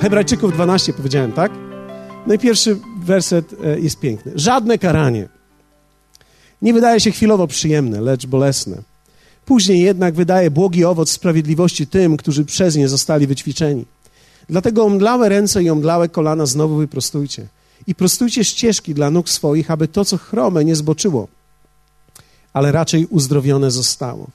Hebrajczyków 12 powiedziałem, tak? No i pierwszy werset e, jest piękny. Żadne karanie nie wydaje się chwilowo przyjemne, lecz bolesne. Później jednak wydaje błogi owoc sprawiedliwości tym, którzy przez nie zostali wyćwiczeni. Dlatego omdlałe ręce i omdlałe kolana znowu wyprostujcie. I prostujcie ścieżki dla nóg swoich, aby to, co chrome, nie zboczyło, ale raczej uzdrowione zostało.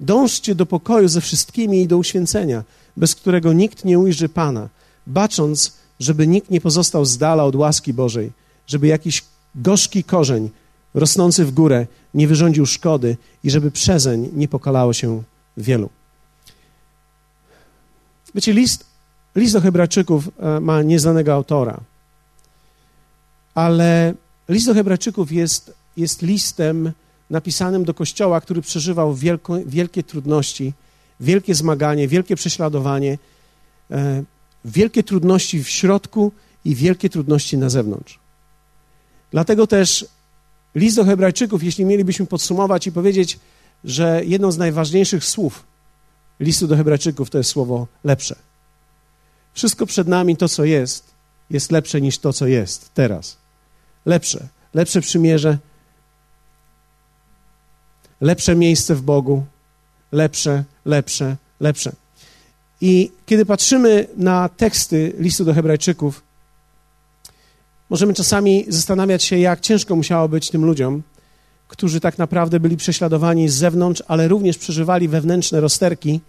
Dążcie do pokoju ze wszystkimi i do uświęcenia, bez którego nikt nie ujrzy Pana, bacząc, żeby nikt nie pozostał z dala od łaski Bożej, żeby jakiś gorzki korzeń rosnący w górę nie wyrządził szkody i żeby przezeń nie pokalało się wielu. Wiecie, list, list do Hebrajczyków e, ma nieznanego autora, ale list do Hebrajczyków jest, jest listem napisanym do kościoła, który przeżywał wielko, wielkie trudności, wielkie zmaganie, wielkie prześladowanie, e, wielkie trudności w środku i wielkie trudności na zewnątrz. Dlatego też list do Hebrajczyków, jeśli mielibyśmy podsumować i powiedzieć, że jedno z najważniejszych słów listu do Hebrajczyków to jest słowo lepsze. Wszystko przed nami, to co jest, jest lepsze niż to, co jest teraz. Lepsze. Lepsze przymierze, lepsze miejsce w Bogu, lepsze, lepsze, lepsze. I kiedy patrzymy na teksty listu do Hebrajczyków, możemy czasami zastanawiać się, jak ciężko musiało być tym ludziom, którzy tak naprawdę byli prześladowani z zewnątrz, ale również przeżywali wewnętrzne rozterki,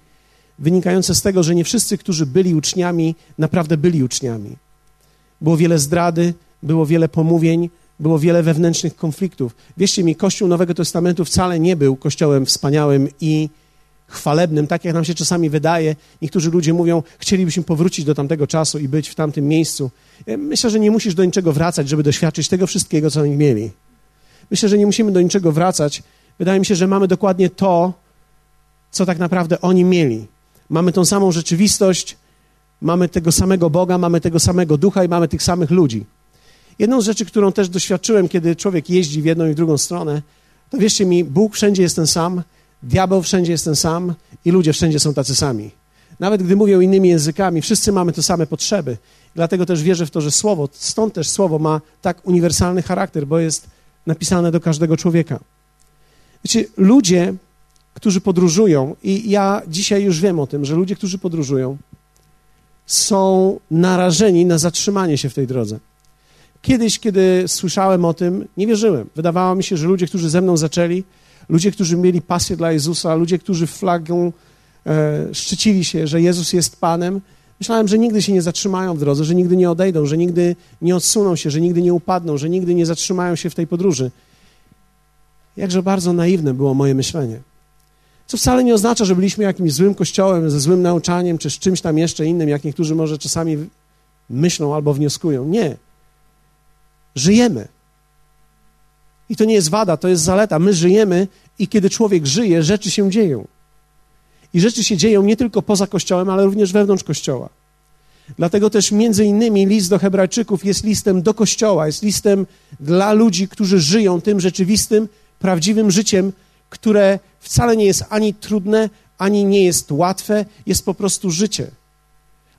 wynikające z tego, że nie wszyscy, którzy byli uczniami, naprawdę byli uczniami. Było wiele zdrady, było wiele pomówień, było wiele wewnętrznych konfliktów. Wierzcie mi, Kościół Nowego Testamentu wcale nie był kościołem wspaniałym i chwalebnym, tak jak nam się czasami wydaje. Niektórzy ludzie mówią, chcielibyśmy powrócić do tamtego czasu i być w tamtym miejscu. Myślę, że nie musisz do niczego wracać, żeby doświadczyć tego wszystkiego, co oni mieli. Myślę, że nie musimy do niczego wracać. Wydaje mi się, że mamy dokładnie to, co tak naprawdę oni mieli. Mamy tą samą rzeczywistość, mamy tego samego Boga, mamy tego samego ducha i mamy tych samych ludzi. Jedną z rzeczy, którą też doświadczyłem, kiedy człowiek jeździ w jedną i w drugą stronę, to wierzcie mi, Bóg wszędzie jest ten sam, diabeł wszędzie jest ten sam i ludzie wszędzie są tacy sami. Nawet gdy mówią innymi językami, wszyscy mamy te same potrzeby. Dlatego też wierzę w to, że słowo, stąd też słowo ma tak uniwersalny charakter, bo jest napisane do każdego człowieka. Wiecie, ludzie, którzy podróżują, i ja dzisiaj już wiem o tym, że ludzie, którzy podróżują, są narażeni na zatrzymanie się w tej drodze. Kiedyś, kiedy słyszałem o tym, nie wierzyłem. Wydawało mi się, że ludzie, którzy ze mną zaczęli, ludzie, którzy mieli pasję dla Jezusa, ludzie, którzy flagą e, szczycili się, że Jezus jest Panem, myślałem, że nigdy się nie zatrzymają w drodze, że nigdy nie odejdą, że nigdy nie odsuną się, że nigdy nie upadną, że nigdy nie zatrzymają się w tej podróży. Jakże bardzo naiwne było moje myślenie. Co wcale nie oznacza, że byliśmy jakimś złym kościołem, ze złym nauczaniem, czy z czymś tam jeszcze innym, jak niektórzy może czasami myślą albo wnioskują. Nie. Żyjemy. I to nie jest wada, to jest zaleta. My żyjemy i kiedy człowiek żyje, rzeczy się dzieją. I rzeczy się dzieją nie tylko poza Kościołem, ale również wewnątrz Kościoła. Dlatego też między innymi list do Hebrajczyków jest listem do Kościoła, jest listem dla ludzi, którzy żyją tym rzeczywistym, prawdziwym życiem, które wcale nie jest ani trudne, ani nie jest łatwe, jest po prostu życie.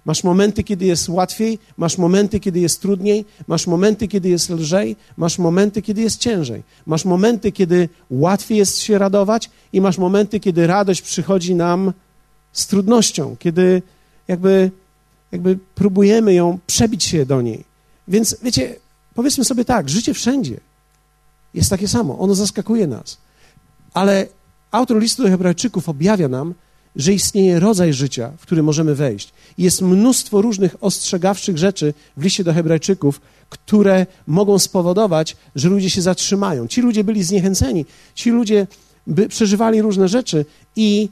Masz momenty, kiedy jest łatwiej, masz momenty, kiedy jest trudniej, masz momenty, kiedy jest lżej, masz momenty, kiedy jest ciężej. Masz momenty, kiedy łatwiej jest się radować i masz momenty, kiedy radość przychodzi nam z trudnością, kiedy jakby, jakby próbujemy ją przebić się do niej. Więc wiecie, powiedzmy sobie tak, życie wszędzie jest takie samo, ono zaskakuje nas. Ale autor listu do Hebrajczyków objawia nam, że istnieje rodzaj życia, w który możemy wejść. Jest mnóstwo różnych ostrzegawczych rzeczy w liście do Hebrajczyków, które mogą spowodować, że ludzie się zatrzymają. Ci ludzie byli zniechęceni, ci ludzie by, przeżywali różne rzeczy i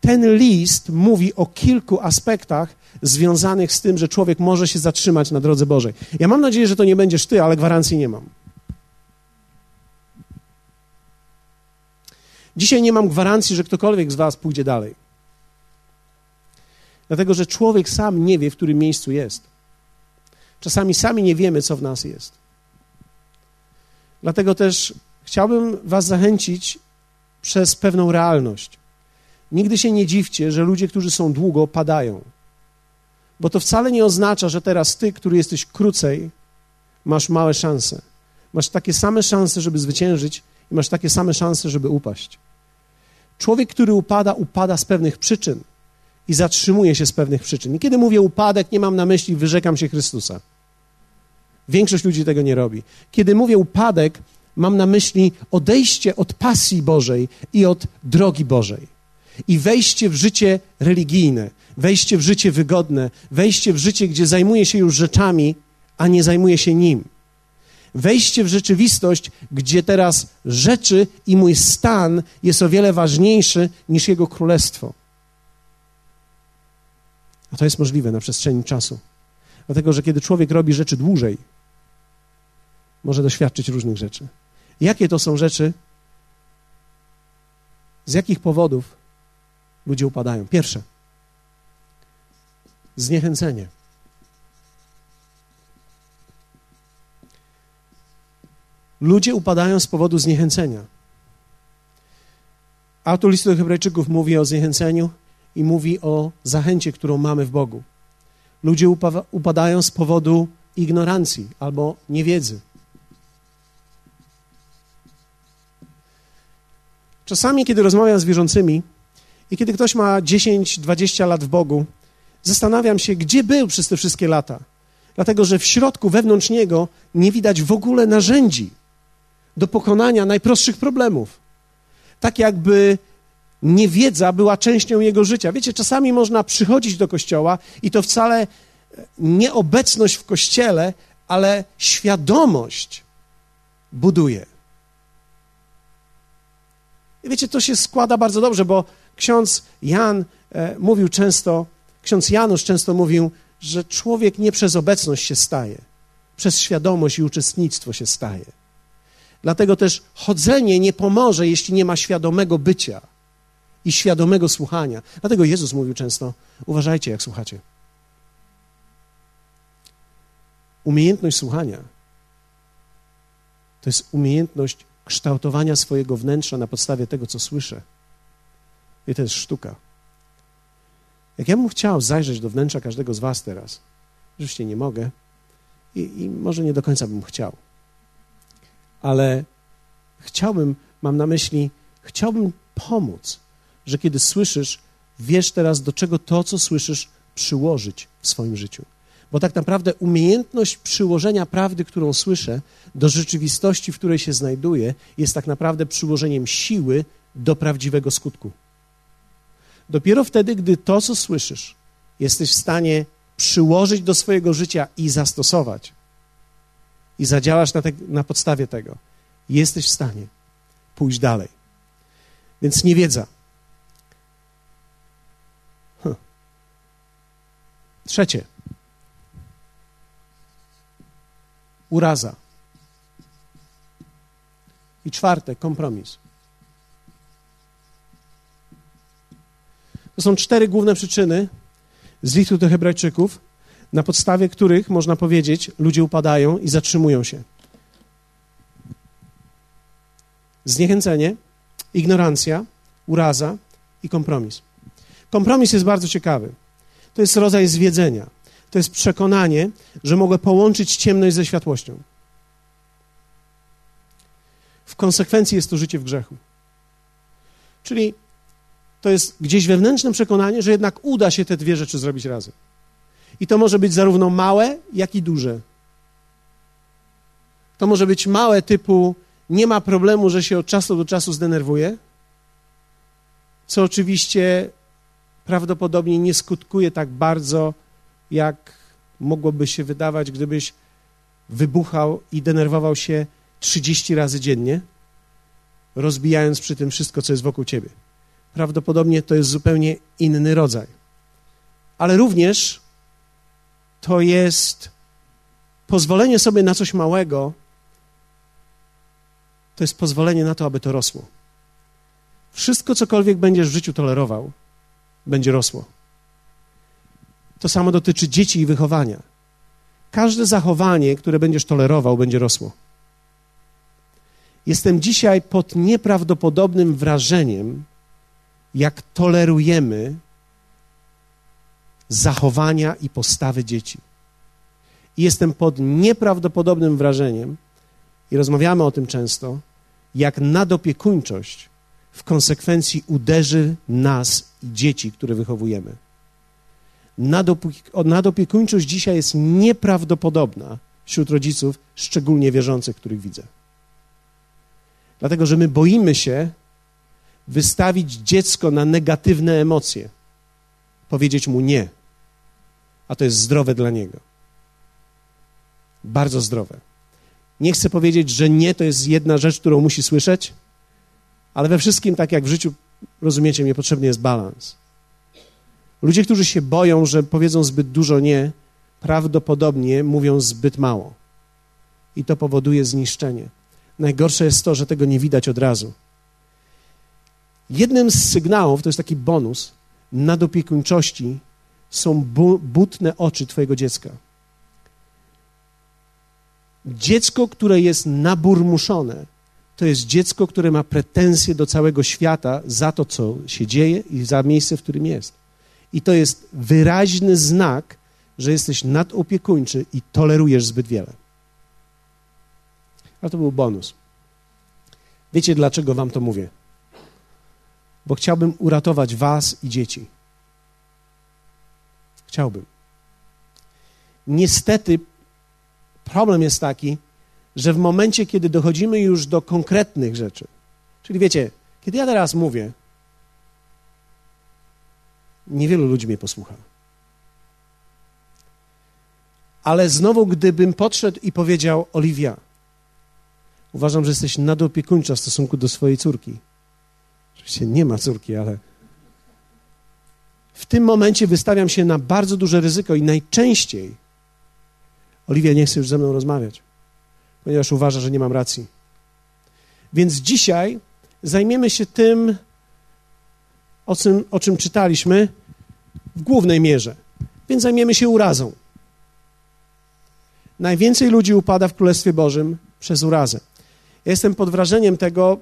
ten list mówi o kilku aspektach związanych z tym, że człowiek może się zatrzymać na drodze Bożej. Ja mam nadzieję, że to nie będziesz ty, ale gwarancji nie mam. Dzisiaj nie mam gwarancji, że ktokolwiek z Was pójdzie dalej. Dlatego, że człowiek sam nie wie, w którym miejscu jest. Czasami sami nie wiemy, co w nas jest. Dlatego też chciałbym Was zachęcić przez pewną realność. Nigdy się nie dziwcie, że ludzie, którzy są długo, padają. Bo to wcale nie oznacza, że teraz ty, który jesteś krócej, masz małe szanse. Masz takie same szanse, żeby zwyciężyć i masz takie same szanse, żeby upaść. Człowiek, który upada, upada z pewnych przyczyn i zatrzymuje się z pewnych przyczyn. I kiedy mówię upadek, nie mam na myśli wyrzekam się Chrystusa. Większość ludzi tego nie robi. Kiedy mówię upadek, mam na myśli odejście od pasji Bożej i od drogi Bożej. I wejście w życie religijne, wejście w życie wygodne, wejście w życie, gdzie zajmuje się już rzeczami, a nie zajmuje się nim. Wejście w rzeczywistość, gdzie teraz rzeczy i mój stan jest o wiele ważniejszy niż Jego królestwo. A to jest możliwe na przestrzeni czasu. Dlatego, że kiedy człowiek robi rzeczy dłużej, może doświadczyć różnych rzeczy. Jakie to są rzeczy? Z jakich powodów ludzie upadają? Pierwsze, zniechęcenie. Ludzie upadają z powodu zniechęcenia. Autor listu do Hebrajczyków mówi o zniechęceniu i mówi o zachęcie, którą mamy w Bogu. Ludzie upadają z powodu ignorancji albo niewiedzy. Czasami, kiedy rozmawiam z wierzącymi i kiedy ktoś ma 10-20 lat w Bogu, zastanawiam się, gdzie był przez te wszystkie lata. Dlatego, że w środku, wewnątrz niego nie widać w ogóle narzędzi do pokonania najprostszych problemów. Tak jakby niewiedza była częścią jego życia. Wiecie, czasami można przychodzić do kościoła i to wcale nie obecność w kościele, ale świadomość buduje. I wiecie, to się składa bardzo dobrze, bo ksiądz Jan e, mówił często, ksiądz Janusz często mówił, że człowiek nie przez obecność się staje, przez świadomość i uczestnictwo się staje. Dlatego też chodzenie nie pomoże, jeśli nie ma świadomego bycia i świadomego słuchania. Dlatego Jezus mówił często: uważajcie, jak słuchacie. Umiejętność słuchania to jest umiejętność kształtowania swojego wnętrza na podstawie tego, co słyszę. I to jest sztuka. Jak ja bym chciał zajrzeć do wnętrza każdego z Was teraz, rzeczywiście nie mogę i, i może nie do końca bym chciał, ale chciałbym, mam na myśli, chciałbym pomóc, że kiedy słyszysz, wiesz teraz, do czego to, co słyszysz, przyłożyć w swoim życiu. Bo tak naprawdę umiejętność przyłożenia prawdy, którą słyszę, do rzeczywistości, w której się znajduję, jest tak naprawdę przyłożeniem siły do prawdziwego skutku. Dopiero wtedy, gdy to, co słyszysz, jesteś w stanie przyłożyć do swojego życia i zastosować, i zadziałasz na, te, na podstawie tego, jesteś w stanie pójść dalej. Więc niewiedza. Huh. Trzecie. uraza. I czwarte, kompromis. To są cztery główne przyczyny z listu do Hebrajczyków, na podstawie których, można powiedzieć, ludzie upadają i zatrzymują się. Zniechęcenie, ignorancja, uraza i kompromis. Kompromis jest bardzo ciekawy. To jest rodzaj zwiedzenia to jest przekonanie, że mogę połączyć ciemność ze światłością. W konsekwencji jest to życie w grzechu. Czyli to jest gdzieś wewnętrzne przekonanie, że jednak uda się te dwie rzeczy zrobić razem. I to może być zarówno małe, jak i duże. To może być małe typu nie ma problemu, że się od czasu do czasu zdenerwuję, co oczywiście prawdopodobnie nie skutkuje tak bardzo jak mogłoby się wydawać, gdybyś wybuchał i denerwował się 30 razy dziennie, rozbijając przy tym wszystko, co jest wokół ciebie. Prawdopodobnie to jest zupełnie inny rodzaj. Ale również to jest pozwolenie sobie na coś małego, to jest pozwolenie na to, aby to rosło. Wszystko, cokolwiek będziesz w życiu tolerował, będzie rosło. To samo dotyczy dzieci i wychowania. Każde zachowanie, które będziesz tolerował, będzie rosło. Jestem dzisiaj pod nieprawdopodobnym wrażeniem, jak tolerujemy zachowania i postawy dzieci. I jestem pod nieprawdopodobnym wrażeniem, i rozmawiamy o tym często, jak nadopiekuńczość w konsekwencji uderzy nas i dzieci, które wychowujemy. Nadopiekuńczość dzisiaj jest nieprawdopodobna wśród rodziców, szczególnie wierzących, których widzę. Dlatego, że my boimy się wystawić dziecko na negatywne emocje, powiedzieć mu nie, a to jest zdrowe dla niego. Bardzo zdrowe. Nie chcę powiedzieć, że nie to jest jedna rzecz, którą musi słyszeć, ale we wszystkim, tak jak w życiu, rozumiecie mnie, potrzebny jest balans. Ludzie, którzy się boją, że powiedzą zbyt dużo nie, prawdopodobnie mówią zbyt mało. I to powoduje zniszczenie. Najgorsze jest to, że tego nie widać od razu. Jednym z sygnałów, to jest taki bonus, nadopiekuńczości są bu butne oczy Twojego dziecka. Dziecko, które jest naburmuszone, to jest dziecko, które ma pretensje do całego świata za to, co się dzieje i za miejsce, w którym jest. I to jest wyraźny znak, że jesteś nadopiekuńczy i tolerujesz zbyt wiele. Ale to był bonus. Wiecie, dlaczego wam to mówię? Bo chciałbym uratować was i dzieci. Chciałbym. Niestety problem jest taki, że w momencie, kiedy dochodzimy już do konkretnych rzeczy, czyli wiecie, kiedy ja teraz mówię, niewielu ludzi mnie posłucha. Ale znowu, gdybym podszedł i powiedział, Oliwia, uważam, że jesteś nadopiekuńcza w stosunku do swojej córki. Oczywiście nie ma córki, ale w tym momencie wystawiam się na bardzo duże ryzyko i najczęściej Oliwia nie chce już ze mną rozmawiać, ponieważ uważa, że nie mam racji. Więc dzisiaj zajmiemy się tym, o czym, o czym czytaliśmy w głównej mierze. Więc zajmiemy się urazą. Najwięcej ludzi upada w Królestwie Bożym przez urazę. Ja jestem pod wrażeniem tego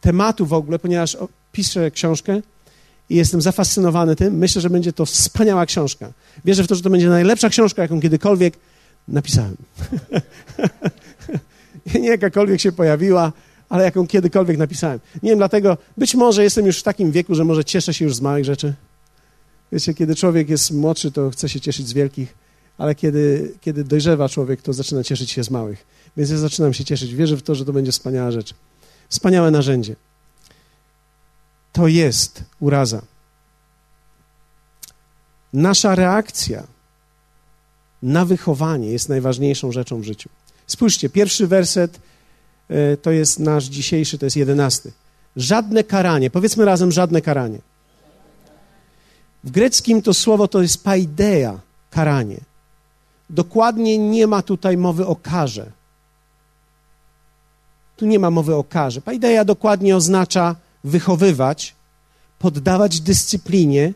tematu w ogóle, ponieważ piszę książkę i jestem zafascynowany tym. Myślę, że będzie to wspaniała książka. Wierzę w to, że to będzie najlepsza książka, jaką kiedykolwiek napisałem. Nie jakakolwiek się pojawiła, ale jaką kiedykolwiek napisałem. Nie wiem, dlatego być może jestem już w takim wieku, że może cieszę się już z małych rzeczy. Wiecie, kiedy człowiek jest młodszy, to chce się cieszyć z wielkich, ale kiedy, kiedy dojrzewa człowiek, to zaczyna cieszyć się z małych. Więc ja zaczynam się cieszyć. Wierzę w to, że to będzie wspaniała rzecz. Wspaniałe narzędzie. To jest uraza. Nasza reakcja na wychowanie jest najważniejszą rzeczą w życiu. Spójrzcie, pierwszy werset e, to jest nasz dzisiejszy, to jest jedenasty. Żadne karanie, powiedzmy razem żadne karanie. W greckim to słowo to jest paideia, karanie. Dokładnie nie ma tutaj mowy o karze. Tu nie ma mowy o karze. Paideia dokładnie oznacza wychowywać, poddawać dyscyplinie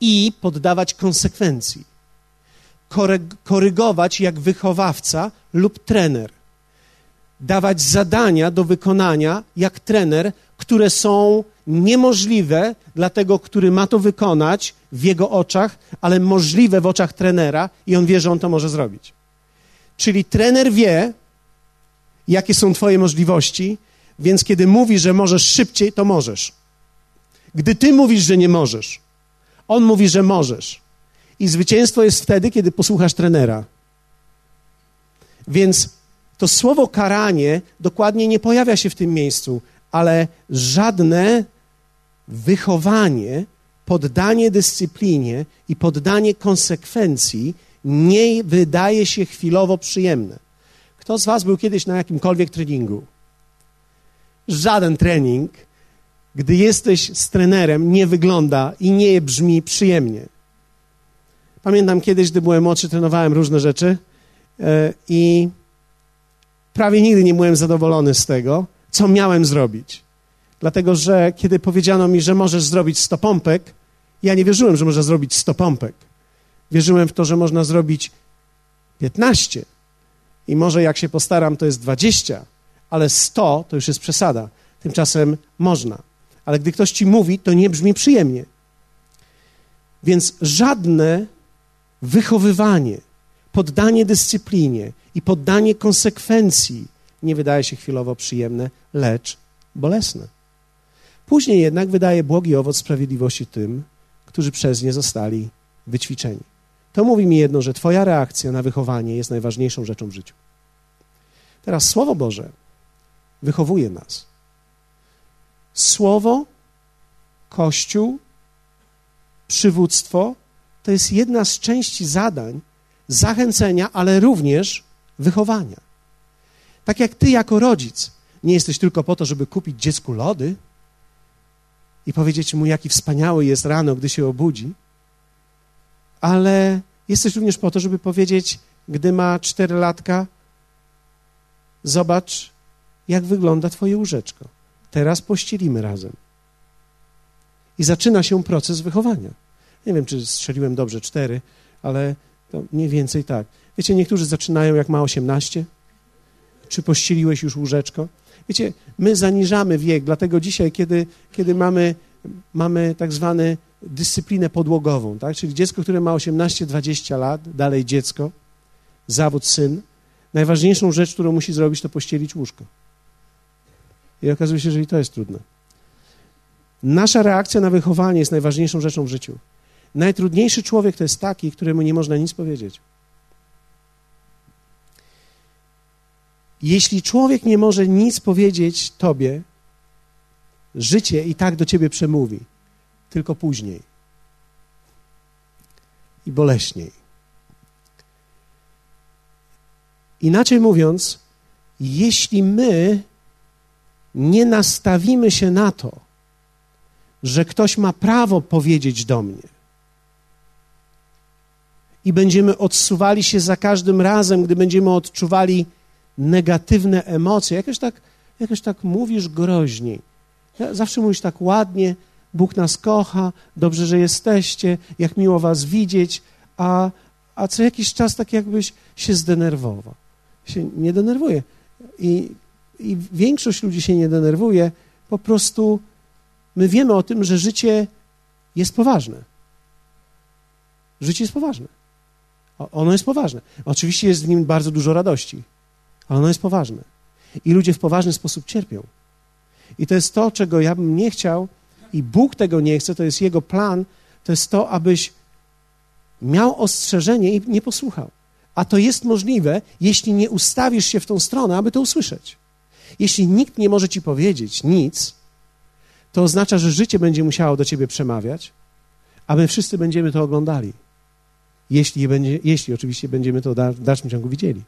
i poddawać konsekwencji. Korygować jak wychowawca lub trener. Dawać zadania do wykonania jak trener, które są niemożliwe dla tego, który ma to wykonać w jego oczach, ale możliwe w oczach trenera i on wie, że on to może zrobić. Czyli trener wie, jakie są Twoje możliwości, więc kiedy mówi, że możesz szybciej, to możesz. Gdy Ty mówisz, że nie możesz, on mówi, że możesz. I zwycięstwo jest wtedy, kiedy posłuchasz trenera. Więc to słowo karanie dokładnie nie pojawia się w tym miejscu, ale żadne wychowanie, poddanie dyscyplinie i poddanie konsekwencji nie wydaje się chwilowo przyjemne. Kto z Was był kiedyś na jakimkolwiek treningu? Żaden trening, gdy jesteś z trenerem, nie wygląda i nie brzmi przyjemnie. Pamiętam kiedyś, gdy byłem młodszy, trenowałem różne rzeczy e, i prawie nigdy nie byłem zadowolony z tego, co miałem zrobić. Dlatego, że kiedy powiedziano mi, że możesz zrobić 100 pompek, ja nie wierzyłem, że można zrobić 100 pompek. Wierzyłem w to, że można zrobić 15. I może jak się postaram, to jest 20, ale 100 to już jest przesada. Tymczasem można. Ale gdy ktoś ci mówi, to nie brzmi przyjemnie. Więc żadne wychowywanie, poddanie dyscyplinie i poddanie konsekwencji nie wydaje się chwilowo przyjemne, lecz bolesne. Później jednak wydaje błogi owoc sprawiedliwości tym, którzy przez nie zostali wyćwiczeni. To mówi mi jedno, że Twoja reakcja na wychowanie jest najważniejszą rzeczą w życiu. Teraz Słowo Boże wychowuje nas. Słowo, Kościół, przywództwo to jest jedna z części zadań zachęcenia, ale również wychowania. Tak jak ty jako rodzic nie jesteś tylko po to, żeby kupić dziecku lody i powiedzieć mu, jaki wspaniały jest rano, gdy się obudzi, ale jesteś również po to, żeby powiedzieć, gdy ma cztery latka, zobacz, jak wygląda twoje łóżeczko. Teraz pościelimy razem. I zaczyna się proces wychowania. Nie wiem, czy strzeliłem dobrze cztery, ale to mniej więcej tak. Wiecie, niektórzy zaczynają jak ma 18. Czy pościeliłeś już łóżeczko? Wiecie, my zaniżamy wiek, dlatego dzisiaj, kiedy, kiedy mamy, mamy tak zwane dyscyplinę podłogową, tak? czyli dziecko, które ma 18-20 lat, dalej dziecko, zawód syn, najważniejszą rzecz, którą musi zrobić, to pościelić łóżko. I okazuje się, że i to jest trudne. Nasza reakcja na wychowanie jest najważniejszą rzeczą w życiu. Najtrudniejszy człowiek to jest taki, któremu nie można nic powiedzieć. Jeśli człowiek nie może nic powiedzieć tobie, życie i tak do ciebie przemówi, tylko później i boleśniej. Inaczej mówiąc, jeśli my nie nastawimy się na to, że ktoś ma prawo powiedzieć do mnie, i będziemy odsuwali się za każdym razem, gdy będziemy odczuwali negatywne emocje. Jakoś tak, jakoś tak mówisz groźniej. Zawsze mówisz tak ładnie, Bóg nas kocha, dobrze, że jesteście, jak miło was widzieć, a, a co jakiś czas tak jakbyś się zdenerwował. Się nie denerwuje. I, I większość ludzi się nie denerwuje, po prostu my wiemy o tym, że życie jest poważne. Życie jest poważne. Ono jest poważne. Oczywiście jest w nim bardzo dużo radości, ale ono jest poważne. I ludzie w poważny sposób cierpią. I to jest to, czego ja bym nie chciał, i Bóg tego nie chce, to jest Jego plan, to jest to, abyś miał ostrzeżenie i nie posłuchał. A to jest możliwe, jeśli nie ustawisz się w tą stronę, aby to usłyszeć. Jeśli nikt nie może ci powiedzieć nic, to oznacza, że życie będzie musiało do ciebie przemawiać, a my wszyscy będziemy to oglądali jeśli, będzie, jeśli oczywiście będziemy to w dalszym ciągu widzieli.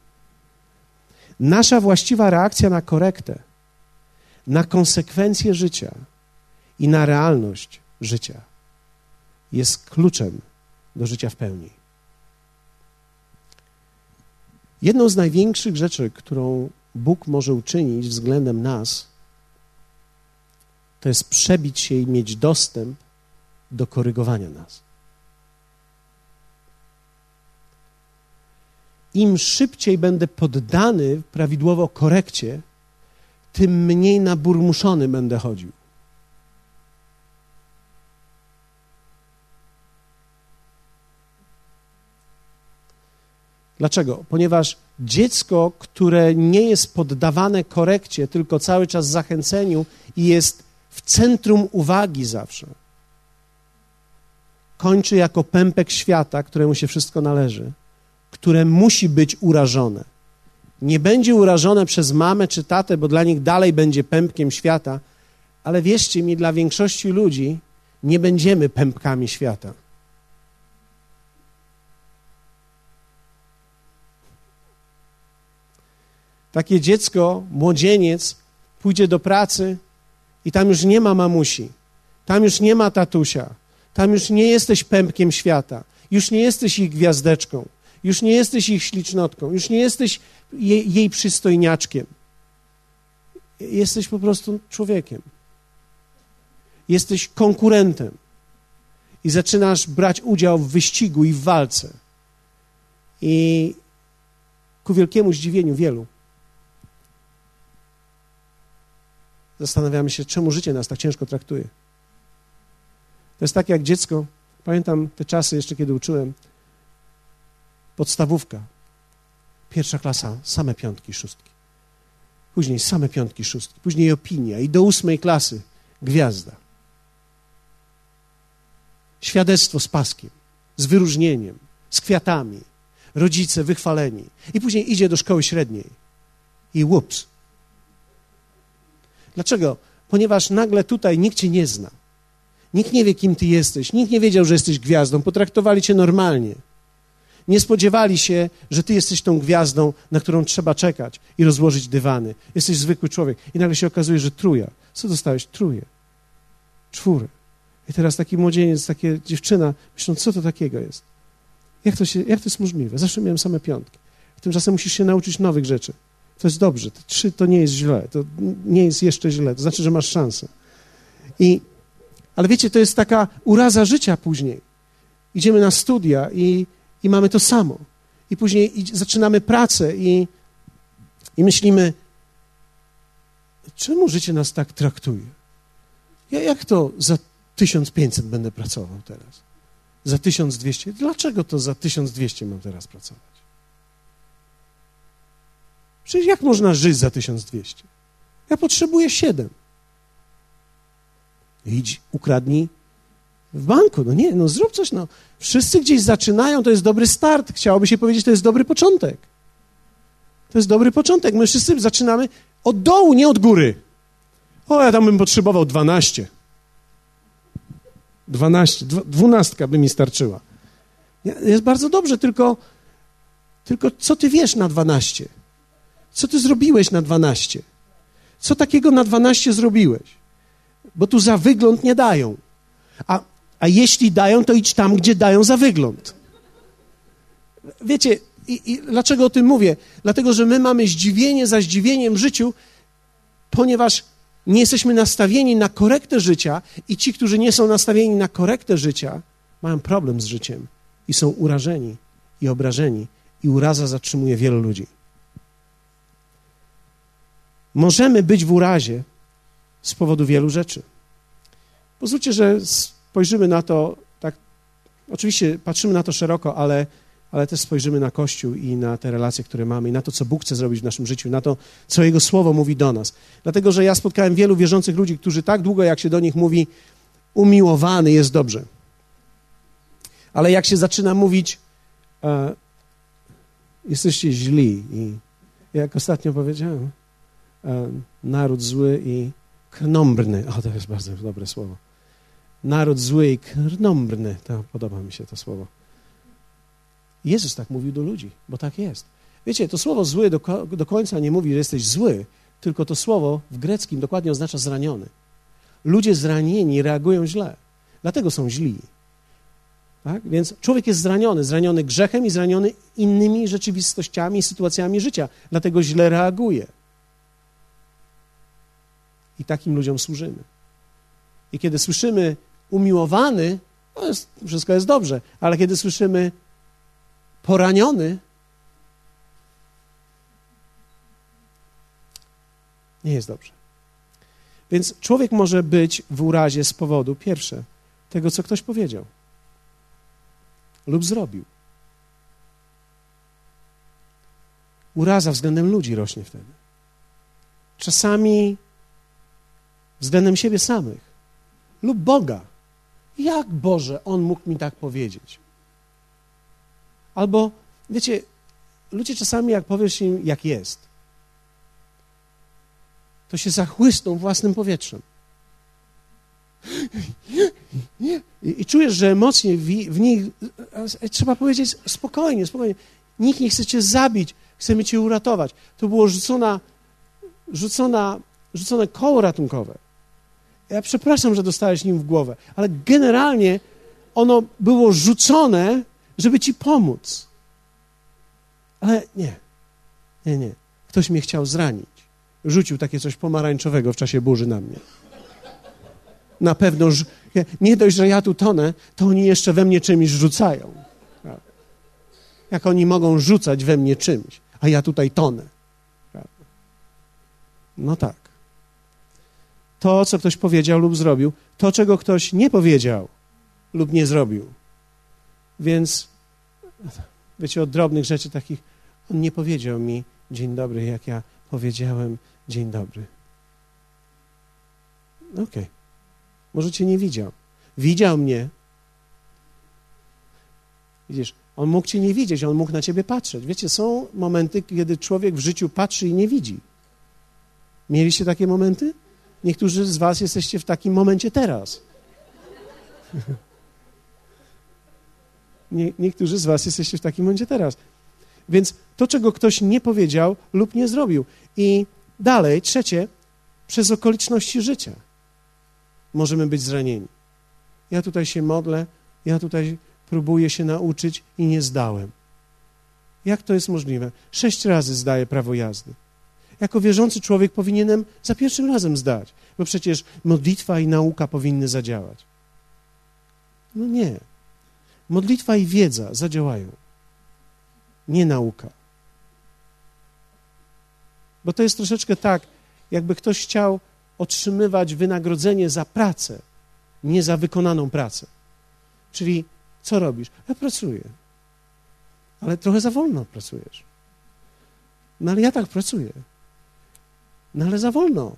Nasza właściwa reakcja na korektę, na konsekwencje życia i na realność życia jest kluczem do życia w pełni. Jedną z największych rzeczy, którą Bóg może uczynić względem nas, to jest przebić się i mieć dostęp do korygowania nas. im szybciej będę poddany prawidłowo korekcie, tym mniej naburmuszony będę chodził. Dlaczego? Ponieważ dziecko, które nie jest poddawane korekcie, tylko cały czas zachęceniu i jest w centrum uwagi zawsze, kończy jako pępek świata, któremu się wszystko należy które musi być urażone. Nie będzie urażone przez mamę czy tatę, bo dla nich dalej będzie pępkiem świata, ale wierzcie mi, dla większości ludzi nie będziemy pępkami świata. Takie dziecko, młodzieniec pójdzie do pracy i tam już nie ma mamusi, tam już nie ma tatusia, tam już nie jesteś pępkiem świata, już nie jesteś ich gwiazdeczką. Już nie jesteś ich ślicznotką, już nie jesteś jej, jej przystojniaczkiem. Jesteś po prostu człowiekiem. Jesteś konkurentem i zaczynasz brać udział w wyścigu i w walce. I ku wielkiemu zdziwieniu wielu zastanawiamy się, czemu życie nas tak ciężko traktuje. To jest tak jak dziecko, Pamiętam te czasy jeszcze, kiedy uczyłem podstawówka, pierwsza klasa, same piątki, szóstki. Później same piątki, szóstki. Później opinia i do ósmej klasy gwiazda. Świadectwo z paskiem, z wyróżnieniem, z kwiatami. Rodzice wychwaleni. I później idzie do szkoły średniej. I łups. Dlaczego? Ponieważ nagle tutaj nikt cię nie zna. Nikt nie wie, kim ty jesteś. Nikt nie wiedział, że jesteś gwiazdą. Potraktowali cię normalnie. Nie spodziewali się, że ty jesteś tą gwiazdą, na którą trzeba czekać i rozłożyć dywany. Jesteś zwykły człowiek. I nagle się okazuje, że truja. Co dostałeś? Truje. Czwórę. I teraz taki młodzieniec, taka dziewczyna myślą, co to takiego jest? Jak to, się, jak to jest możliwe? Zawsze miałem same piątki. Tymczasem musisz się nauczyć nowych rzeczy. To jest dobrze. To trzy to nie jest źle. To nie jest jeszcze źle. To znaczy, że masz szansę. I, ale wiecie, to jest taka uraza życia później. Idziemy na studia i i mamy to samo. I później zaczynamy pracę i, i myślimy, czemu życie nas tak traktuje? Ja jak to za 1500 będę pracował teraz? Za 1200? Dlaczego to za 1200 mam teraz pracować? Przecież jak można żyć za 1200? Ja potrzebuję 7. Idź, ukradnij w banku. No nie, no zrób coś, no. Wszyscy gdzieś zaczynają, to jest dobry start. Chciałoby się powiedzieć, to jest dobry początek. To jest dobry początek. My wszyscy zaczynamy od dołu, nie od góry. O, ja tam bym potrzebował 12. 12, dwunastka by mi starczyła. Jest bardzo dobrze, tylko, tylko co ty wiesz na 12? Co ty zrobiłeś na 12? Co takiego na 12 zrobiłeś? Bo tu za wygląd nie dają. A a jeśli dają, to idź tam, gdzie dają za wygląd. Wiecie, i, i dlaczego o tym mówię? Dlatego, że my mamy zdziwienie za zdziwieniem w życiu, ponieważ nie jesteśmy nastawieni na korektę życia i ci, którzy nie są nastawieni na korektę życia, mają problem z życiem i są urażeni i obrażeni i uraza zatrzymuje wielu ludzi. Możemy być w urazie z powodu wielu rzeczy. Pozwólcie, że spojrzymy na to tak, oczywiście patrzymy na to szeroko, ale, ale też spojrzymy na Kościół i na te relacje, które mamy, i na to, co Bóg chce zrobić w naszym życiu, na to, co Jego Słowo mówi do nas. Dlatego, że ja spotkałem wielu wierzących ludzi, którzy tak długo, jak się do nich mówi, umiłowany jest dobrze. Ale jak się zaczyna mówić, e, jesteście źli i jak ostatnio powiedziałem, naród zły i knombrny. O, to jest bardzo dobre słowo naród zły i krnąbrny. To podoba mi się to słowo. Jezus tak mówił do ludzi, bo tak jest. Wiecie, to słowo zły do, do końca nie mówi, że jesteś zły, tylko to słowo w greckim dokładnie oznacza zraniony. Ludzie zranieni reagują źle, dlatego są źli. Tak? Więc człowiek jest zraniony, zraniony grzechem i zraniony innymi rzeczywistościami sytuacjami życia, dlatego źle reaguje. I takim ludziom służymy. I kiedy słyszymy umiłowany, to jest, wszystko jest dobrze, ale kiedy słyszymy poraniony, nie jest dobrze. Więc człowiek może być w urazie z powodu, pierwsze, tego, co ktoś powiedział lub zrobił. Uraza względem ludzi rośnie wtedy. Czasami względem siebie samych lub Boga. Jak Boże, On mógł mi tak powiedzieć? Albo, wiecie, ludzie czasami, jak powiesz im, jak jest, to się zachłysną własnym powietrzem. I, I, czujesz, że emocje w, w nich, trzeba powiedzieć spokojnie, spokojnie. Nikt nie chce cię zabić, chcemy cię uratować. To było rzucona, rzucona, rzucone koło ratunkowe. Ja przepraszam, że dostałeś nim w głowę, ale generalnie ono było rzucone, żeby ci pomóc. Ale nie, nie, nie. Ktoś mnie chciał zranić. Rzucił takie coś pomarańczowego w czasie burzy na mnie. Na pewno, nie dość, że ja tu tonę, to oni jeszcze we mnie czymś rzucają. Jak oni mogą rzucać we mnie czymś, a ja tutaj tonę. No tak to, co ktoś powiedział lub zrobił, to, czego ktoś nie powiedział lub nie zrobił. Więc, wiecie, od drobnych rzeczy takich, on nie powiedział mi dzień dobry, jak ja powiedziałem dzień dobry. Okej. Okay. Może cię nie widział. Widział mnie. Widzisz, on mógł cię nie widzieć, on mógł na ciebie patrzeć. Wiecie, są momenty, kiedy człowiek w życiu patrzy i nie widzi. Mieliście takie momenty? Niektórzy z was jesteście w takim momencie teraz. Nie, niektórzy z was jesteście w takim momencie teraz. Więc to, czego ktoś nie powiedział lub nie zrobił. I dalej, trzecie, przez okoliczności życia możemy być zranieni. Ja tutaj się modlę, ja tutaj próbuję się nauczyć i nie zdałem. Jak to jest możliwe? Sześć razy zdaję prawo jazdy. Jako wierzący człowiek powinienem za pierwszym razem zdać, bo przecież modlitwa i nauka powinny zadziałać. No nie. Modlitwa i wiedza zadziałają, nie nauka. Bo to jest troszeczkę tak, jakby ktoś chciał otrzymywać wynagrodzenie za pracę, nie za wykonaną pracę. Czyli co robisz? Ja pracuję. Ale trochę za wolno pracujesz. No ale ja tak pracuję. No ale za wolno.